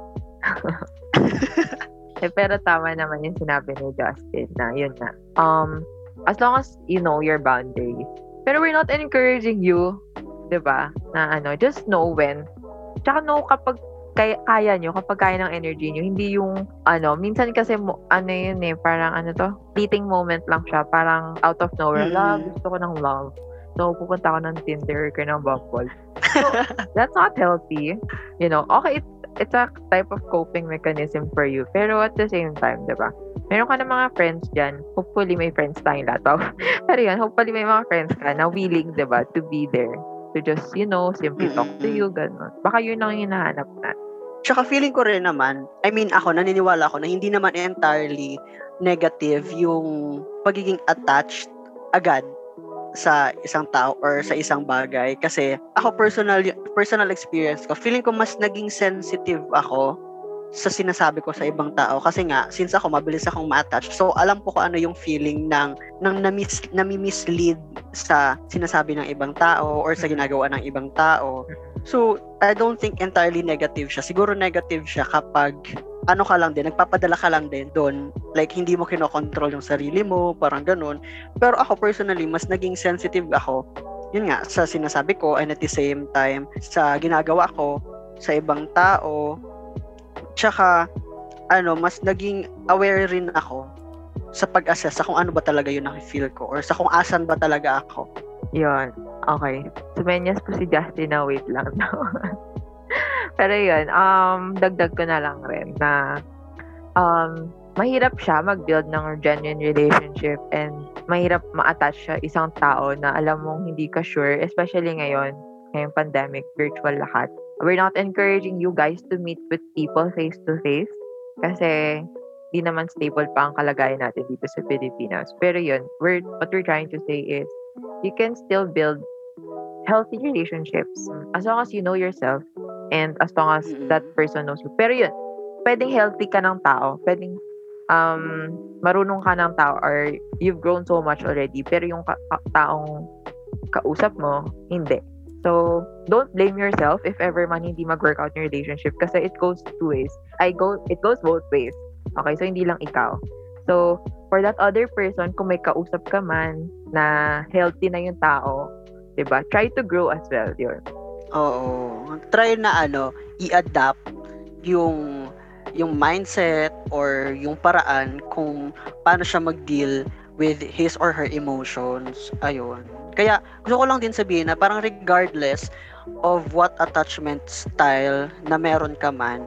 eh, pero tama naman yung sinabi ni Justin na yun na. Um, as long as you know your boundaries. Pero we're not encouraging you, di ba? Na ano, just know when. Tsaka know kapag kaya, kaya nyo, kapag kaya ng energy nyo, hindi yung, ano, minsan kasi, mo, ano yun eh, parang ano to, fleeting moment lang siya, parang out of nowhere, mm-hmm. love, gusto ko ng love. So, pupunta ako ng Tinder ka ng Bumble. So, that's not healthy. You know, okay, it's, it's a type of coping mechanism for you. Pero at the same time, di ba? Meron ka ng mga friends dyan. Hopefully, may friends tayong lahat. Pero yun, hopefully, may mga friends ka na willing, di ba, to be there. To just, you know, simply talk to you, ganun. Baka yun ang hinahanap na. Tsaka feeling ko rin naman, I mean, ako, naniniwala ako na hindi naman entirely negative yung pagiging attached agad sa isang tao or sa isang bagay kasi ako personal personal experience ko feeling ko mas naging sensitive ako sa sinasabi ko sa ibang tao. Kasi nga since ako mabilis akong ma-attach. So alam ko kung ano yung feeling ng ng namis, nami-mislead sa sinasabi ng ibang tao or sa ginagawa ng ibang tao. So I don't think entirely negative siya. Siguro negative siya kapag ano ka lang din, nagpapadala ka lang din doon. Like, hindi mo kinokontrol yung sarili mo, parang ganun. Pero ako personally, mas naging sensitive ako, yun nga, sa sinasabi ko, and at the same time, sa ginagawa ko, sa ibang tao, tsaka, ano, mas naging aware rin ako sa pag-assess sa kung ano ba talaga yung nakifeel ko or sa kung asan ba talaga ako. Yun. Okay. Sumenyas ko si Justin na wait lang daw. Pero yun, um, dagdag ko na lang rin na um, mahirap siya mag-build ng genuine relationship and mahirap ma-attach siya isang tao na alam mong hindi ka sure, especially ngayon, ngayong pandemic, virtual lahat. We're not encouraging you guys to meet with people face to face kasi di naman stable pa ang kalagayan natin dito sa Pilipinas. Pero yun, we're, what we're trying to say is, you can still build healthy relationships as long as you know yourself and as long as mm-hmm. that person knows you. Pero yun, pwedeng healthy ka ng tao, pwedeng um, marunong ka ng tao or you've grown so much already, pero yung ka- ka- taong kausap mo, hindi. So, don't blame yourself if ever man hindi mag-work out your relationship kasi it goes two ways. I go, it goes both ways. Okay, so hindi lang ikaw. So, for that other person, kung may kausap ka man na healthy na yung tao, 'di ba? Try to grow as well, yun. Oo. Try na ano, i-adapt yung yung mindset or yung paraan kung paano siya mag-deal with his or her emotions. Ayun. Kaya gusto ko lang din sabihin na parang regardless of what attachment style na meron ka man,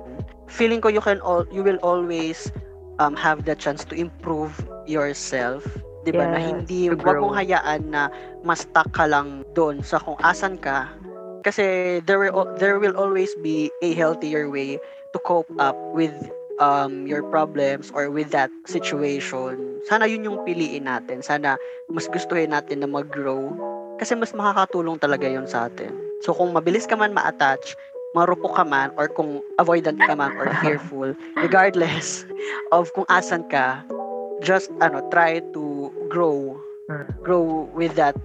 feeling ko you can all you will always um, have the chance to improve yourself 'di ba yes, na hindi wag mong hayaan na ma-stuck ka lang doon sa kung asan ka kasi there will there will always be a healthier way to cope up with um your problems or with that situation. Sana yun yung piliin natin. Sana mas gustuhin natin na mag-grow kasi mas makakatulong talaga yun sa atin. So kung mabilis ka man ma-attach, marupok ka man or kung avoidant ka man or fearful, regardless of kung asan ka, just ano try to grow hmm. grow with that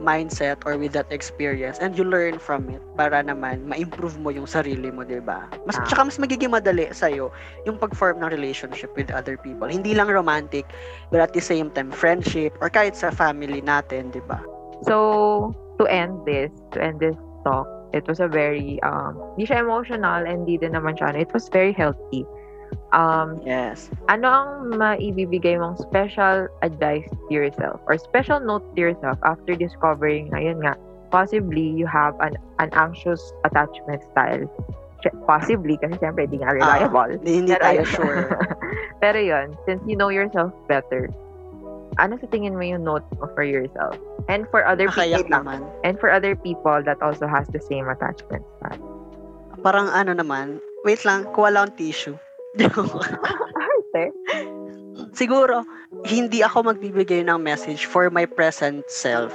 mindset or with that experience and you learn from it para naman ma-improve mo yung sarili mo, 'di ba? Mas ah. tsaka mas magiging madali sa iyo yung pag-form ng relationship with other people. Hindi lang romantic, but at the same time friendship or kahit sa family natin, 'di ba? So, to end this, to end this talk, it was a very, um, hindi siya emotional and hindi din naman siya, it was very healthy. Um, Yes. ano ang maibibigay mong special advice to yourself or special note to yourself after discovering na yun nga, possibly you have an, an anxious attachment style. Sy- Possibly, kasi syempre hindi nga reliable. Hindi, hindi Pero tayo sure. Pero yun, since you know yourself better, ano sa tingin mo yung note mo for yourself? And for other Nakayak people naman. And for other people that also has the same attachment style. Parang ano naman, wait lang, kuha lang tissue. Arte. Siguro, hindi ako magbibigay ng message for my present self.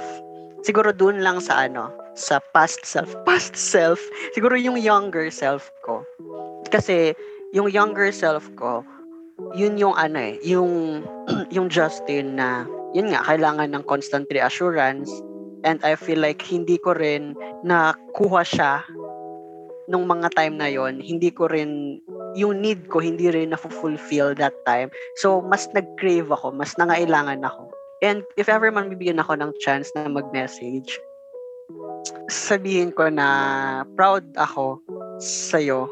Siguro dun lang sa ano, sa past self. Past self, siguro yung younger self ko. Kasi, yung younger self ko, yun yung ano eh, yung, yung Justin na, yun nga, kailangan ng constant reassurance. And I feel like hindi ko rin nakuha siya nung mga time na yon hindi ko rin yung need ko hindi rin na-fulfill that time. So, mas nag-crave ako, mas nangailangan ako. And if ever man bibigyan ako ng chance na mag-message, sabihin ko na proud ako sa'yo.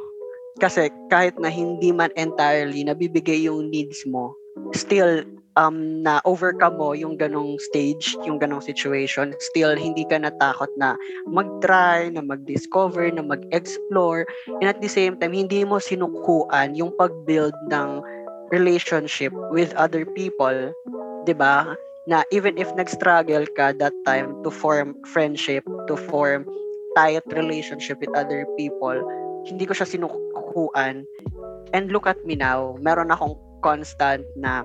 Kasi kahit na hindi man entirely nabibigay yung needs mo, still um, na overcome mo yung ganong stage, yung ganong situation, still hindi ka natakot na mag-try, na mag-discover, na mag-explore, and at the same time, hindi mo sinukuan yung pag-build ng relationship with other people, 'di ba? Na even if nag-struggle ka that time to form friendship, to form tight relationship with other people, hindi ko siya sinukuan. And look at me now, meron akong constant na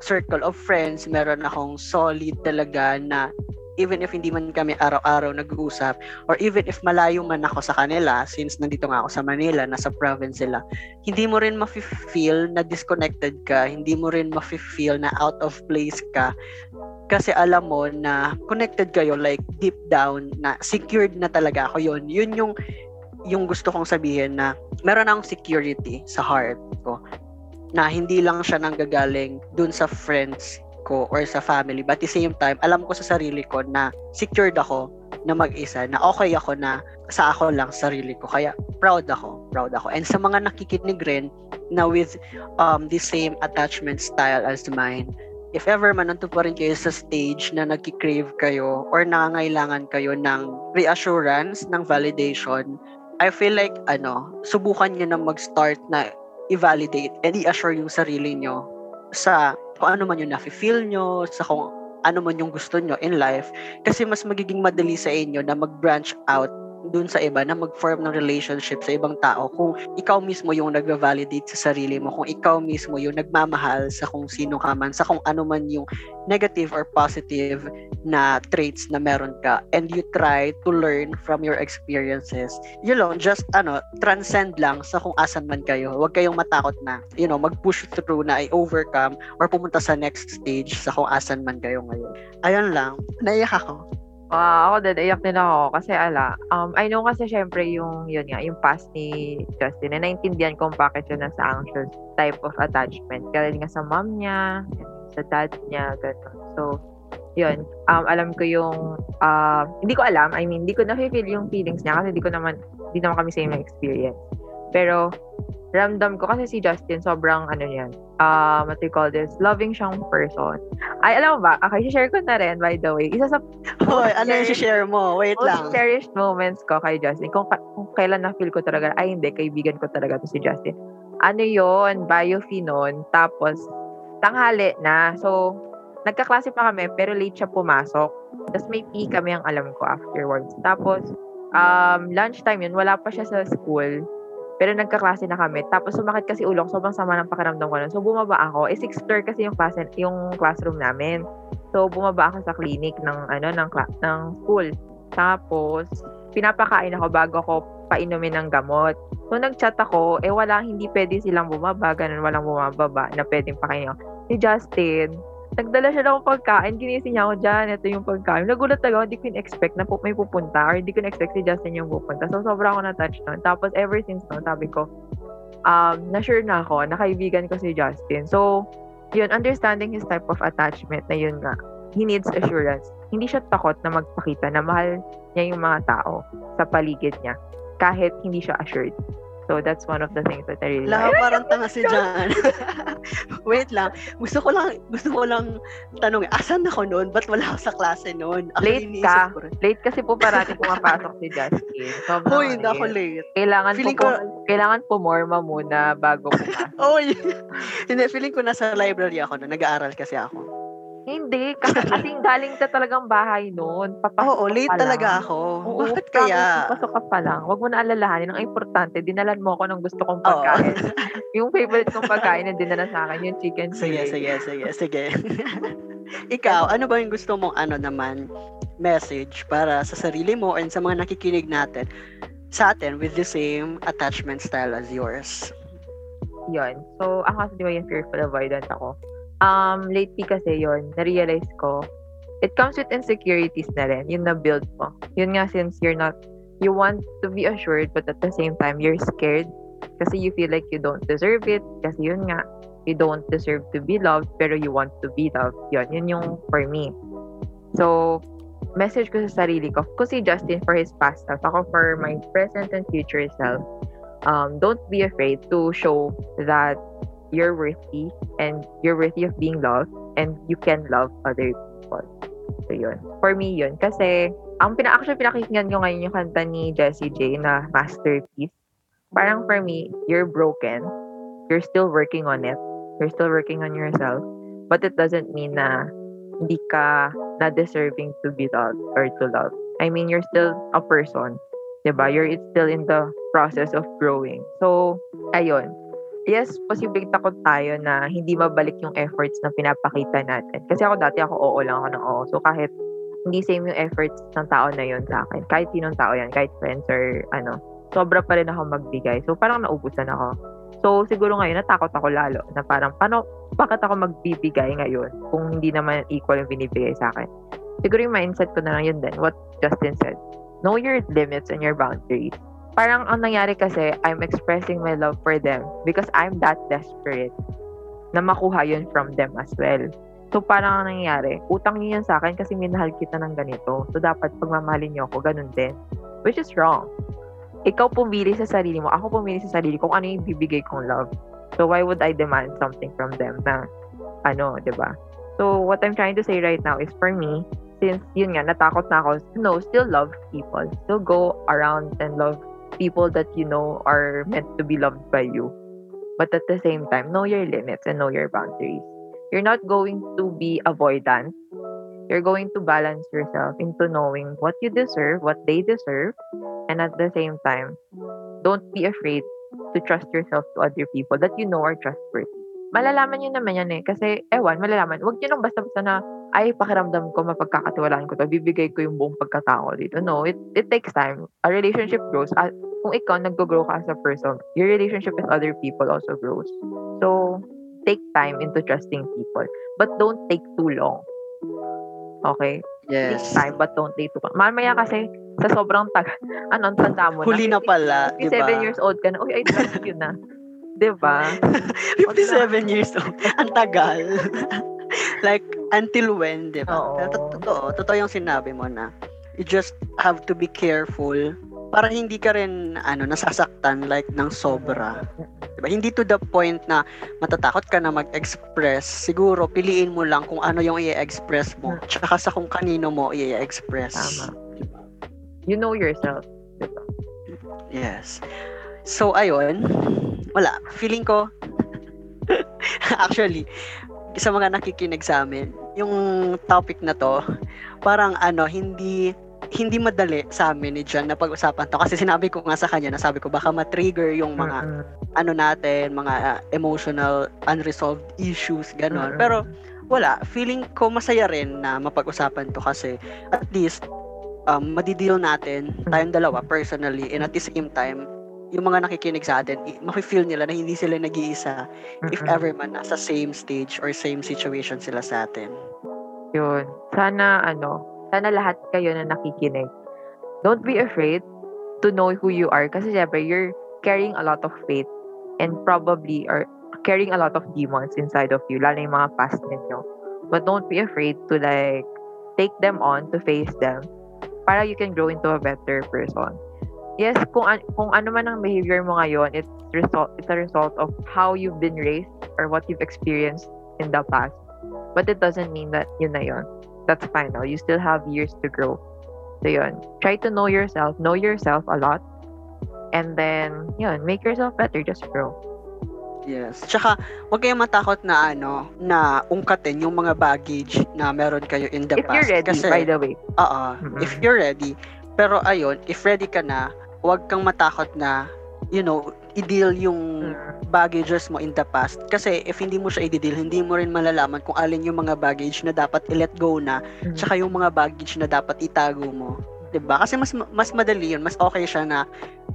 circle of friends, meron akong solid talaga na even if hindi man kami araw-araw nag-uusap or even if malayo man ako sa kanila since nandito nga ako sa Manila, nasa province sila, hindi mo rin mafe-feel na disconnected ka, hindi mo rin mafe-feel na out of place ka kasi alam mo na connected kayo like deep down na secured na talaga ako yun. Yun yung yung gusto kong sabihin na meron akong security sa heart ko na hindi lang siya nanggagaling dun sa friends ko or sa family. But at the same time, alam ko sa sarili ko na secured ako na mag-isa, na okay ako na sa ako lang sarili ko. Kaya proud ako, proud ako. And sa mga nakikinig rin na with um, the same attachment style as mine, if ever man nandun pa rin kayo sa stage na nagki-crave kayo or nangangailangan kayo ng reassurance, ng validation, I feel like, ano, subukan nyo na mag-start na i-validate and i-assure yung sarili nyo sa kung ano man yung nafe-feel nyo, sa kung ano man yung gusto nyo in life. Kasi mas magiging madali sa inyo na mag-branch out dun sa iba na mag-form ng relationship sa ibang tao kung ikaw mismo yung nag-validate sa sarili mo, kung ikaw mismo yung nagmamahal sa kung sino ka man, sa kung ano man yung negative or positive na traits na meron ka and you try to learn from your experiences. You know, just ano, transcend lang sa kung asan man kayo. Huwag kayong matakot na, you know, mag-push through na i-overcome or pumunta sa next stage sa kung asan man kayo ngayon. Ayun lang, naiyak ako. Ah, ako din, iyak din ako kasi ala, um, I know kasi syempre yung, yun nga, yung past ni Justin, na naintindihan kung bakit siya nasa anxious type of attachment. Galing nga sa mom niya, sa dad niya, gano'n. So, yun, um, alam ko yung, uh, hindi ko alam, I mean, hindi ko na-feel yung feelings niya kasi hindi ko naman, hindi naman kami same experience. Pero, ramdam ko kasi si Justin, sobrang, ano yan, uh, what do you call this, loving siyang person. Ay, alam mo ba, okay, share ko na rin, by the way. Isa sa Hoy, ano yung share mo? Wait most lang. cherished moments ko kay Justin, kung, kung kailan na-feel ko talaga, ay hindi, kaibigan ko talaga to si Justin. Ano yon biophy noon, tapos tanghali na. So, nagkaklase pa kami, pero late siya pumasok. Tapos may pee kami ang alam ko afterwards. Tapos, um, lunchtime yun, wala pa siya sa school. Pero nagkaklase na kami. Tapos sumakit kasi ulong, sobrang sama ng pakiramdam ko nun. So bumaba ako. Eh, sixth floor kasi yung, class, yung classroom namin. So bumaba ako sa clinic ng, ano, ng, cla- ng school. Tapos, pinapakain ako bago ako painumin ng gamot. So nag-chat ako, eh wala, hindi pwede silang bumaba, ganun, walang bumababa na pwedeng pakainin ako. Si Justin, nagdala siya ng pagkain, ginising niya ako dyan, ito yung pagkain. Nagulat ako, hindi ko in-expect na pu- may pupunta or hindi ko in-expect si Justin yung pupunta. So, sobrang ako na-touch nun. Tapos, ever since nun, sabi ko, um, na-sure na ako, na kaibigan ko si Justin. So, yun, understanding his type of attachment na yun nga. he needs assurance. Hindi siya takot na magpakita na mahal niya yung mga tao sa paligid niya kahit hindi siya assured. So that's one of the things that I really Lahat like. parang tanga si Jan. Wait lang. Gusto ko lang, gusto ko lang tanong, asan ako noon? Ba't wala ako sa klase noon? Late ka. ko. Late kasi po parati pumapasok si Justin. Sobrang Hoy, hindi ako late. Kailangan Feeling po, ko, kailangan pumorma muna bago pumasok. Oy. Hindi, feeling ko nasa library ako noon. Nag-aaral kasi ako. Hindi, kasi kasing galing ka talagang bahay noon. Papasok Oo, late pa talaga ako. Oo, Bakit kaya? Pasok ka pa lang. Huwag mo na alalahanin. Ang importante, dinalan mo ako ng gusto kong pagkain. yung favorite kong pagkain na dinala sa akin, yung chicken Sige, fillet. sige, sige, sige. Ikaw, ano ba yung gusto mong ano naman message para sa sarili mo and sa mga nakikinig natin sa atin with the same attachment style as yours? Yun. So, ako kasi di ba yung fearful avoidant ako. Um, lately kasi yon na-realize ko, it comes with insecurities na rin, yung na-build mo. Yun nga, since you're not, you want to be assured, but at the same time, you're scared kasi you feel like you don't deserve it. Kasi yun nga, you don't deserve to be loved, pero you want to be loved. Yun, yun yung for me. So, message ko sa sarili ko, kung si Justin for his past self, ako for my present and future self, um, don't be afraid to show that you're worthy and you're worthy of being loved and you can love other people. So, yun. For me, yun. Kasi, ang pina actually pinakinggan ko ngayon yung kanta ni Jessie J na Masterpiece. Parang for me, you're broken. You're still working on it. You're still working on yourself. But it doesn't mean na hindi ka na deserving to be loved or to love. I mean, you're still a person. 'di ba? You're still in the process of growing. So, ayun. Yes, posibleng takot tayo na hindi mabalik yung efforts na pinapakita natin. Kasi ako dati ako oo lang ako ng oo. So kahit hindi same yung efforts ng tao na yun sa akin, kahit sinong tao yan, kahit friends or ano, sobra pa rin ako magbigay. So parang naubusan ako. So siguro ngayon natakot ako lalo na parang paano, bakit ako magbibigay ngayon kung hindi naman equal yung binibigay sa akin. Siguro yung mindset ko na lang yun din, what Justin said. Know your limits and your boundaries parang ang nangyari kasi, I'm expressing my love for them because I'm that desperate na makuha yun from them as well. So, parang ang nangyari, utang niyo yan sa akin kasi minahal kita ng ganito. So, dapat pagmamahalin niyo ako, ganun din. Which is wrong. Ikaw pumili sa sarili mo, ako pumili sa sarili kung ano yung bibigay kong love. So, why would I demand something from them na, ano, ba So, what I'm trying to say right now is for me, since yun nga, natakot na ako, no, still love people. Still go around and love people that you know are meant to be loved by you. But at the same time, know your limits and know your boundaries. You're not going to be avoidant. You're going to balance yourself into knowing what you deserve, what they deserve, and at the same time, don't be afraid to trust yourself to other people that you know are trustworthy. Malalaman nyo naman yan eh. Kasi, ewan, malalaman. Huwag nyo nang basta-basta na, ay, pakiramdam ko, mapagkakatiwalaan ko to, bibigay ko yung buong pagkatao dito. No, it, it takes time. A relationship grows. Uh, kung ikaw nag-grow ka as a person, your relationship with other people also grows. So, take time into trusting people. But don't take too long. Okay? Yes. Take time, but don't take too long. Mamaya kasi, sa sobrang tag, ano, ang tanda mo Huli na pala, di 57 ba? years old ka na, uy, I trust you na. Di ba? 57 years old. Ang tagal. like, until when, di ba? Oo. Pero tot- Totoo. Totoo yung sinabi mo na you just have to be careful para hindi ka rin ano nasasaktan like ng sobra. Diba? Hindi to the point na matatakot ka na mag-express. Siguro piliin mo lang kung ano yung i-express mo tsaka sa kung kanino mo i-express. Tama. You know yourself. Di ba? Yes. So, ayun. Wala. Feeling ko, actually, sa mga nakikinig sa amin, yung topic na to, parang ano, hindi hindi madali sa amin ni John na pag-usapan to kasi sinabi ko nga sa kanya na sabi ko baka ma-trigger yung mga Mm-mm. ano natin, mga uh, emotional unresolved issues ganon. Mm-mm. Pero wala, feeling ko masaya rin na mapag-usapan to kasi at least um, madideal natin tayong dalawa personally and at the same time yung mga nakikinig sa atin, mafe-feel nila na hindi sila nag-iisa if ever man nasa same stage or same situation sila sa atin. Yun. Sana, ano, sana lahat kayo na nakikinig. Don't be afraid to know who you are. Kasi syempre, you're carrying a lot of faith and probably are carrying a lot of demons inside of you, lalo yung mga past ninyo. But don't be afraid to like take them on, to face them, para you can grow into a better person. Yes, kung, an- kung ano man ang behavior mo ngayon, it's, result, it's a result of how you've been raised or what you've experienced in the past. But it doesn't mean that yun na yun. That's fine now. You still have years to grow. So yun, try to know yourself, know yourself a lot, and then, yun, make yourself better, just grow. Yes. Tsaka, huwag kayong matakot na ano, na ungkatin yung mga baggage na meron kayo in the If past. you're ready, Kasi, by the way. Oo, Mhm. if you're ready. Pero ayun, if ready ka na, huwag kang matakot na, you know, i-deal yung Mm. baggages mo in the past. Kasi if hindi mo siya i-deal, hindi mo rin malalaman kung alin yung mga baggage na dapat i-let go na, Mm. tsaka yung mga baggage na dapat itago mo. 'Di ba? Kasi mas mas madali yun, mas okay siya na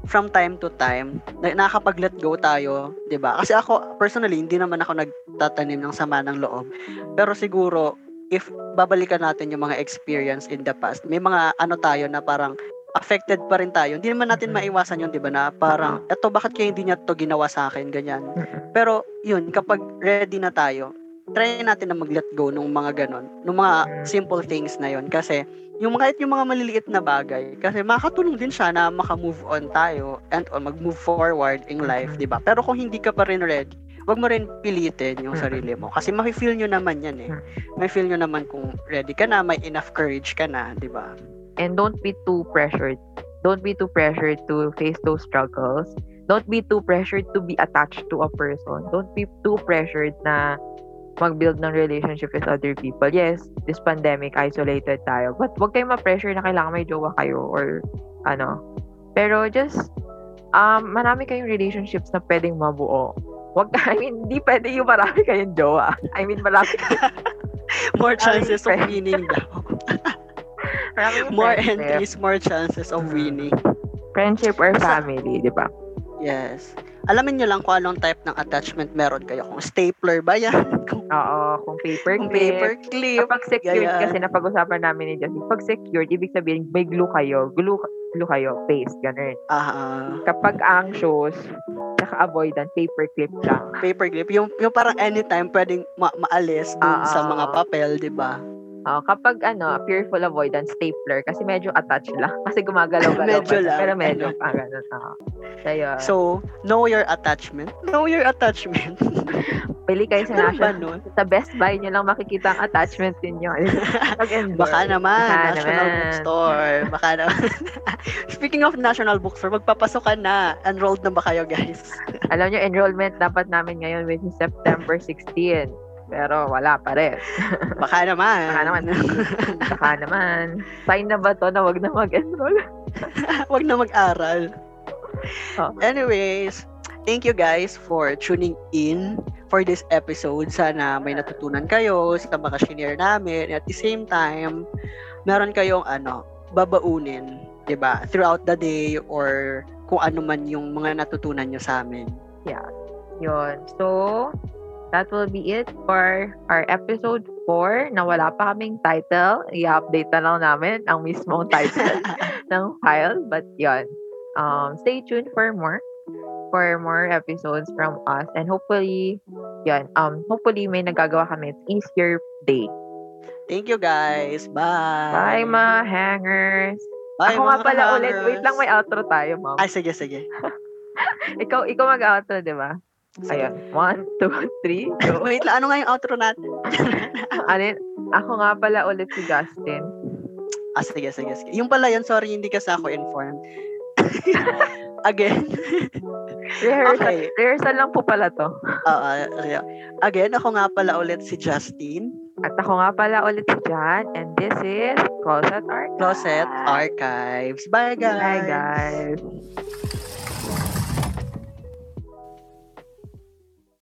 from time to time na nakakapag-let go tayo, 'di ba? Kasi ako personally hindi naman ako nagtatanim ng sama ng loob. Pero siguro if babalikan natin yung mga experience in the past, may mga ano tayo na parang affected pa rin tayo. Hindi naman natin maiwasan yun, 'di ba? Na parang eto bakit kaya hindi niya to ginawa sa akin ganyan. Pero yun, kapag ready na tayo, try natin na mag-let go ng mga ganon, ng mga Mm. simple things na yun. Kasi yung mga, yung mga maliliit na bagay, kasi makakatulong din siya na maka-move on tayo and on, mag-move forward in life, di ba? Pero kung hindi ka pa rin ready, wag mo rin pilitin yung sarili mo. Kasi mafe-feel nyo naman yan eh. Mhm. May feel nyo naman kung ready ka na, may enough courage ka na, di ba? And don't be too pressured. Don't be too pressured to face those struggles. Don't be too pressured to be attached to a person. Don't be too pressured na mag-build ng relationship with other people. Yes, this pandemic, isolated tayo. But wag kayong ma-pressure na kailangan may jowa kayo or ano. Pero just, um, marami kayong relationships na pwedeng mabuo. Wag, I mean, hindi pwede yung marami kayong jowa. I mean, marami, More chances of winning daw. More friendship. entries, more chances of winning. Friendship or family, di ba? Yes. Alamin nyo lang kung anong type ng attachment meron kayo. Kung stapler ba yan? Kung, Oo, kung paper kung clip. paper clip. Kapag secured Ganyan. kasi napag-usapan namin ni Justin, pag secured, ibig sabihin may glue kayo, glue, glue kayo, paste, ganun. Ah, Kapag anxious, saka avoidant, paper clip lang. paper clip. Yung, yung parang anytime pwedeng ma- maalis dun Ah, sa mga papel, di ba? Oo, kapag ano, fearful avoidant, stapler, kasi medyo attached lang. Kasi gumagalaw-galaw Medyo pa lang, Pero medyo ano. pa, ganun. Oo. So, yun. So, know your attachment. Know your attachment. Pili kayo sa ba national. Sa Best Buy nyo lang makikita ang attachment ninyo. Baka naman, Baka National naman. Bookstore. Baka naman. Speaking of National Bookstore, magpapasok ka na. Enrolled na ba kayo, guys? Alam nyo, enrollment dapat namin ngayon which is September 16. Pero wala pa rin. Baka naman. Baka naman. Baka naman. Sign na ba to na wag na mag-enroll? Wag na mag-aral. Oh. Anyways, thank you guys for tuning in for this episode. Sana may natutunan kayo sa mga shinare namin. At the same time, meron kayong ano, babaunin, 'di ba? Throughout the day or kung ano man yung mga natutunan nyo sa amin. Yun. So, that will be it for our episode 4 na wala pa kaming title. I-update na lang namin ang mismong title ng file. But yun. Um, stay tuned for more for more episodes from us and hopefully yun, um hopefully may nagagawa kami it's easier day. Thank you guys. Bye. Bye mga hangers. Bye, Ako nga mga pala ulit. hangers. Wait lang may outro tayo, ma'am. Ay, sige, sige. Ikaw ikaw mag-outro, 'di ba? Ayun. One, two, three, go. Wait lang, ano nga yung outro natin? Ano yun? Ako nga pala ulit si Justin. Ah, sige, sige, sige. Yung pala yun, sorry, hindi kasi ako informed. Again, Rehearsal, Okay. rehearsal lang po pala to. Oo, real. again, ako nga pala ulit si Justin, At ako nga pala ulit si Jan. And this is Closet Art. Closet Archives. Bye, guys! Bye, guys.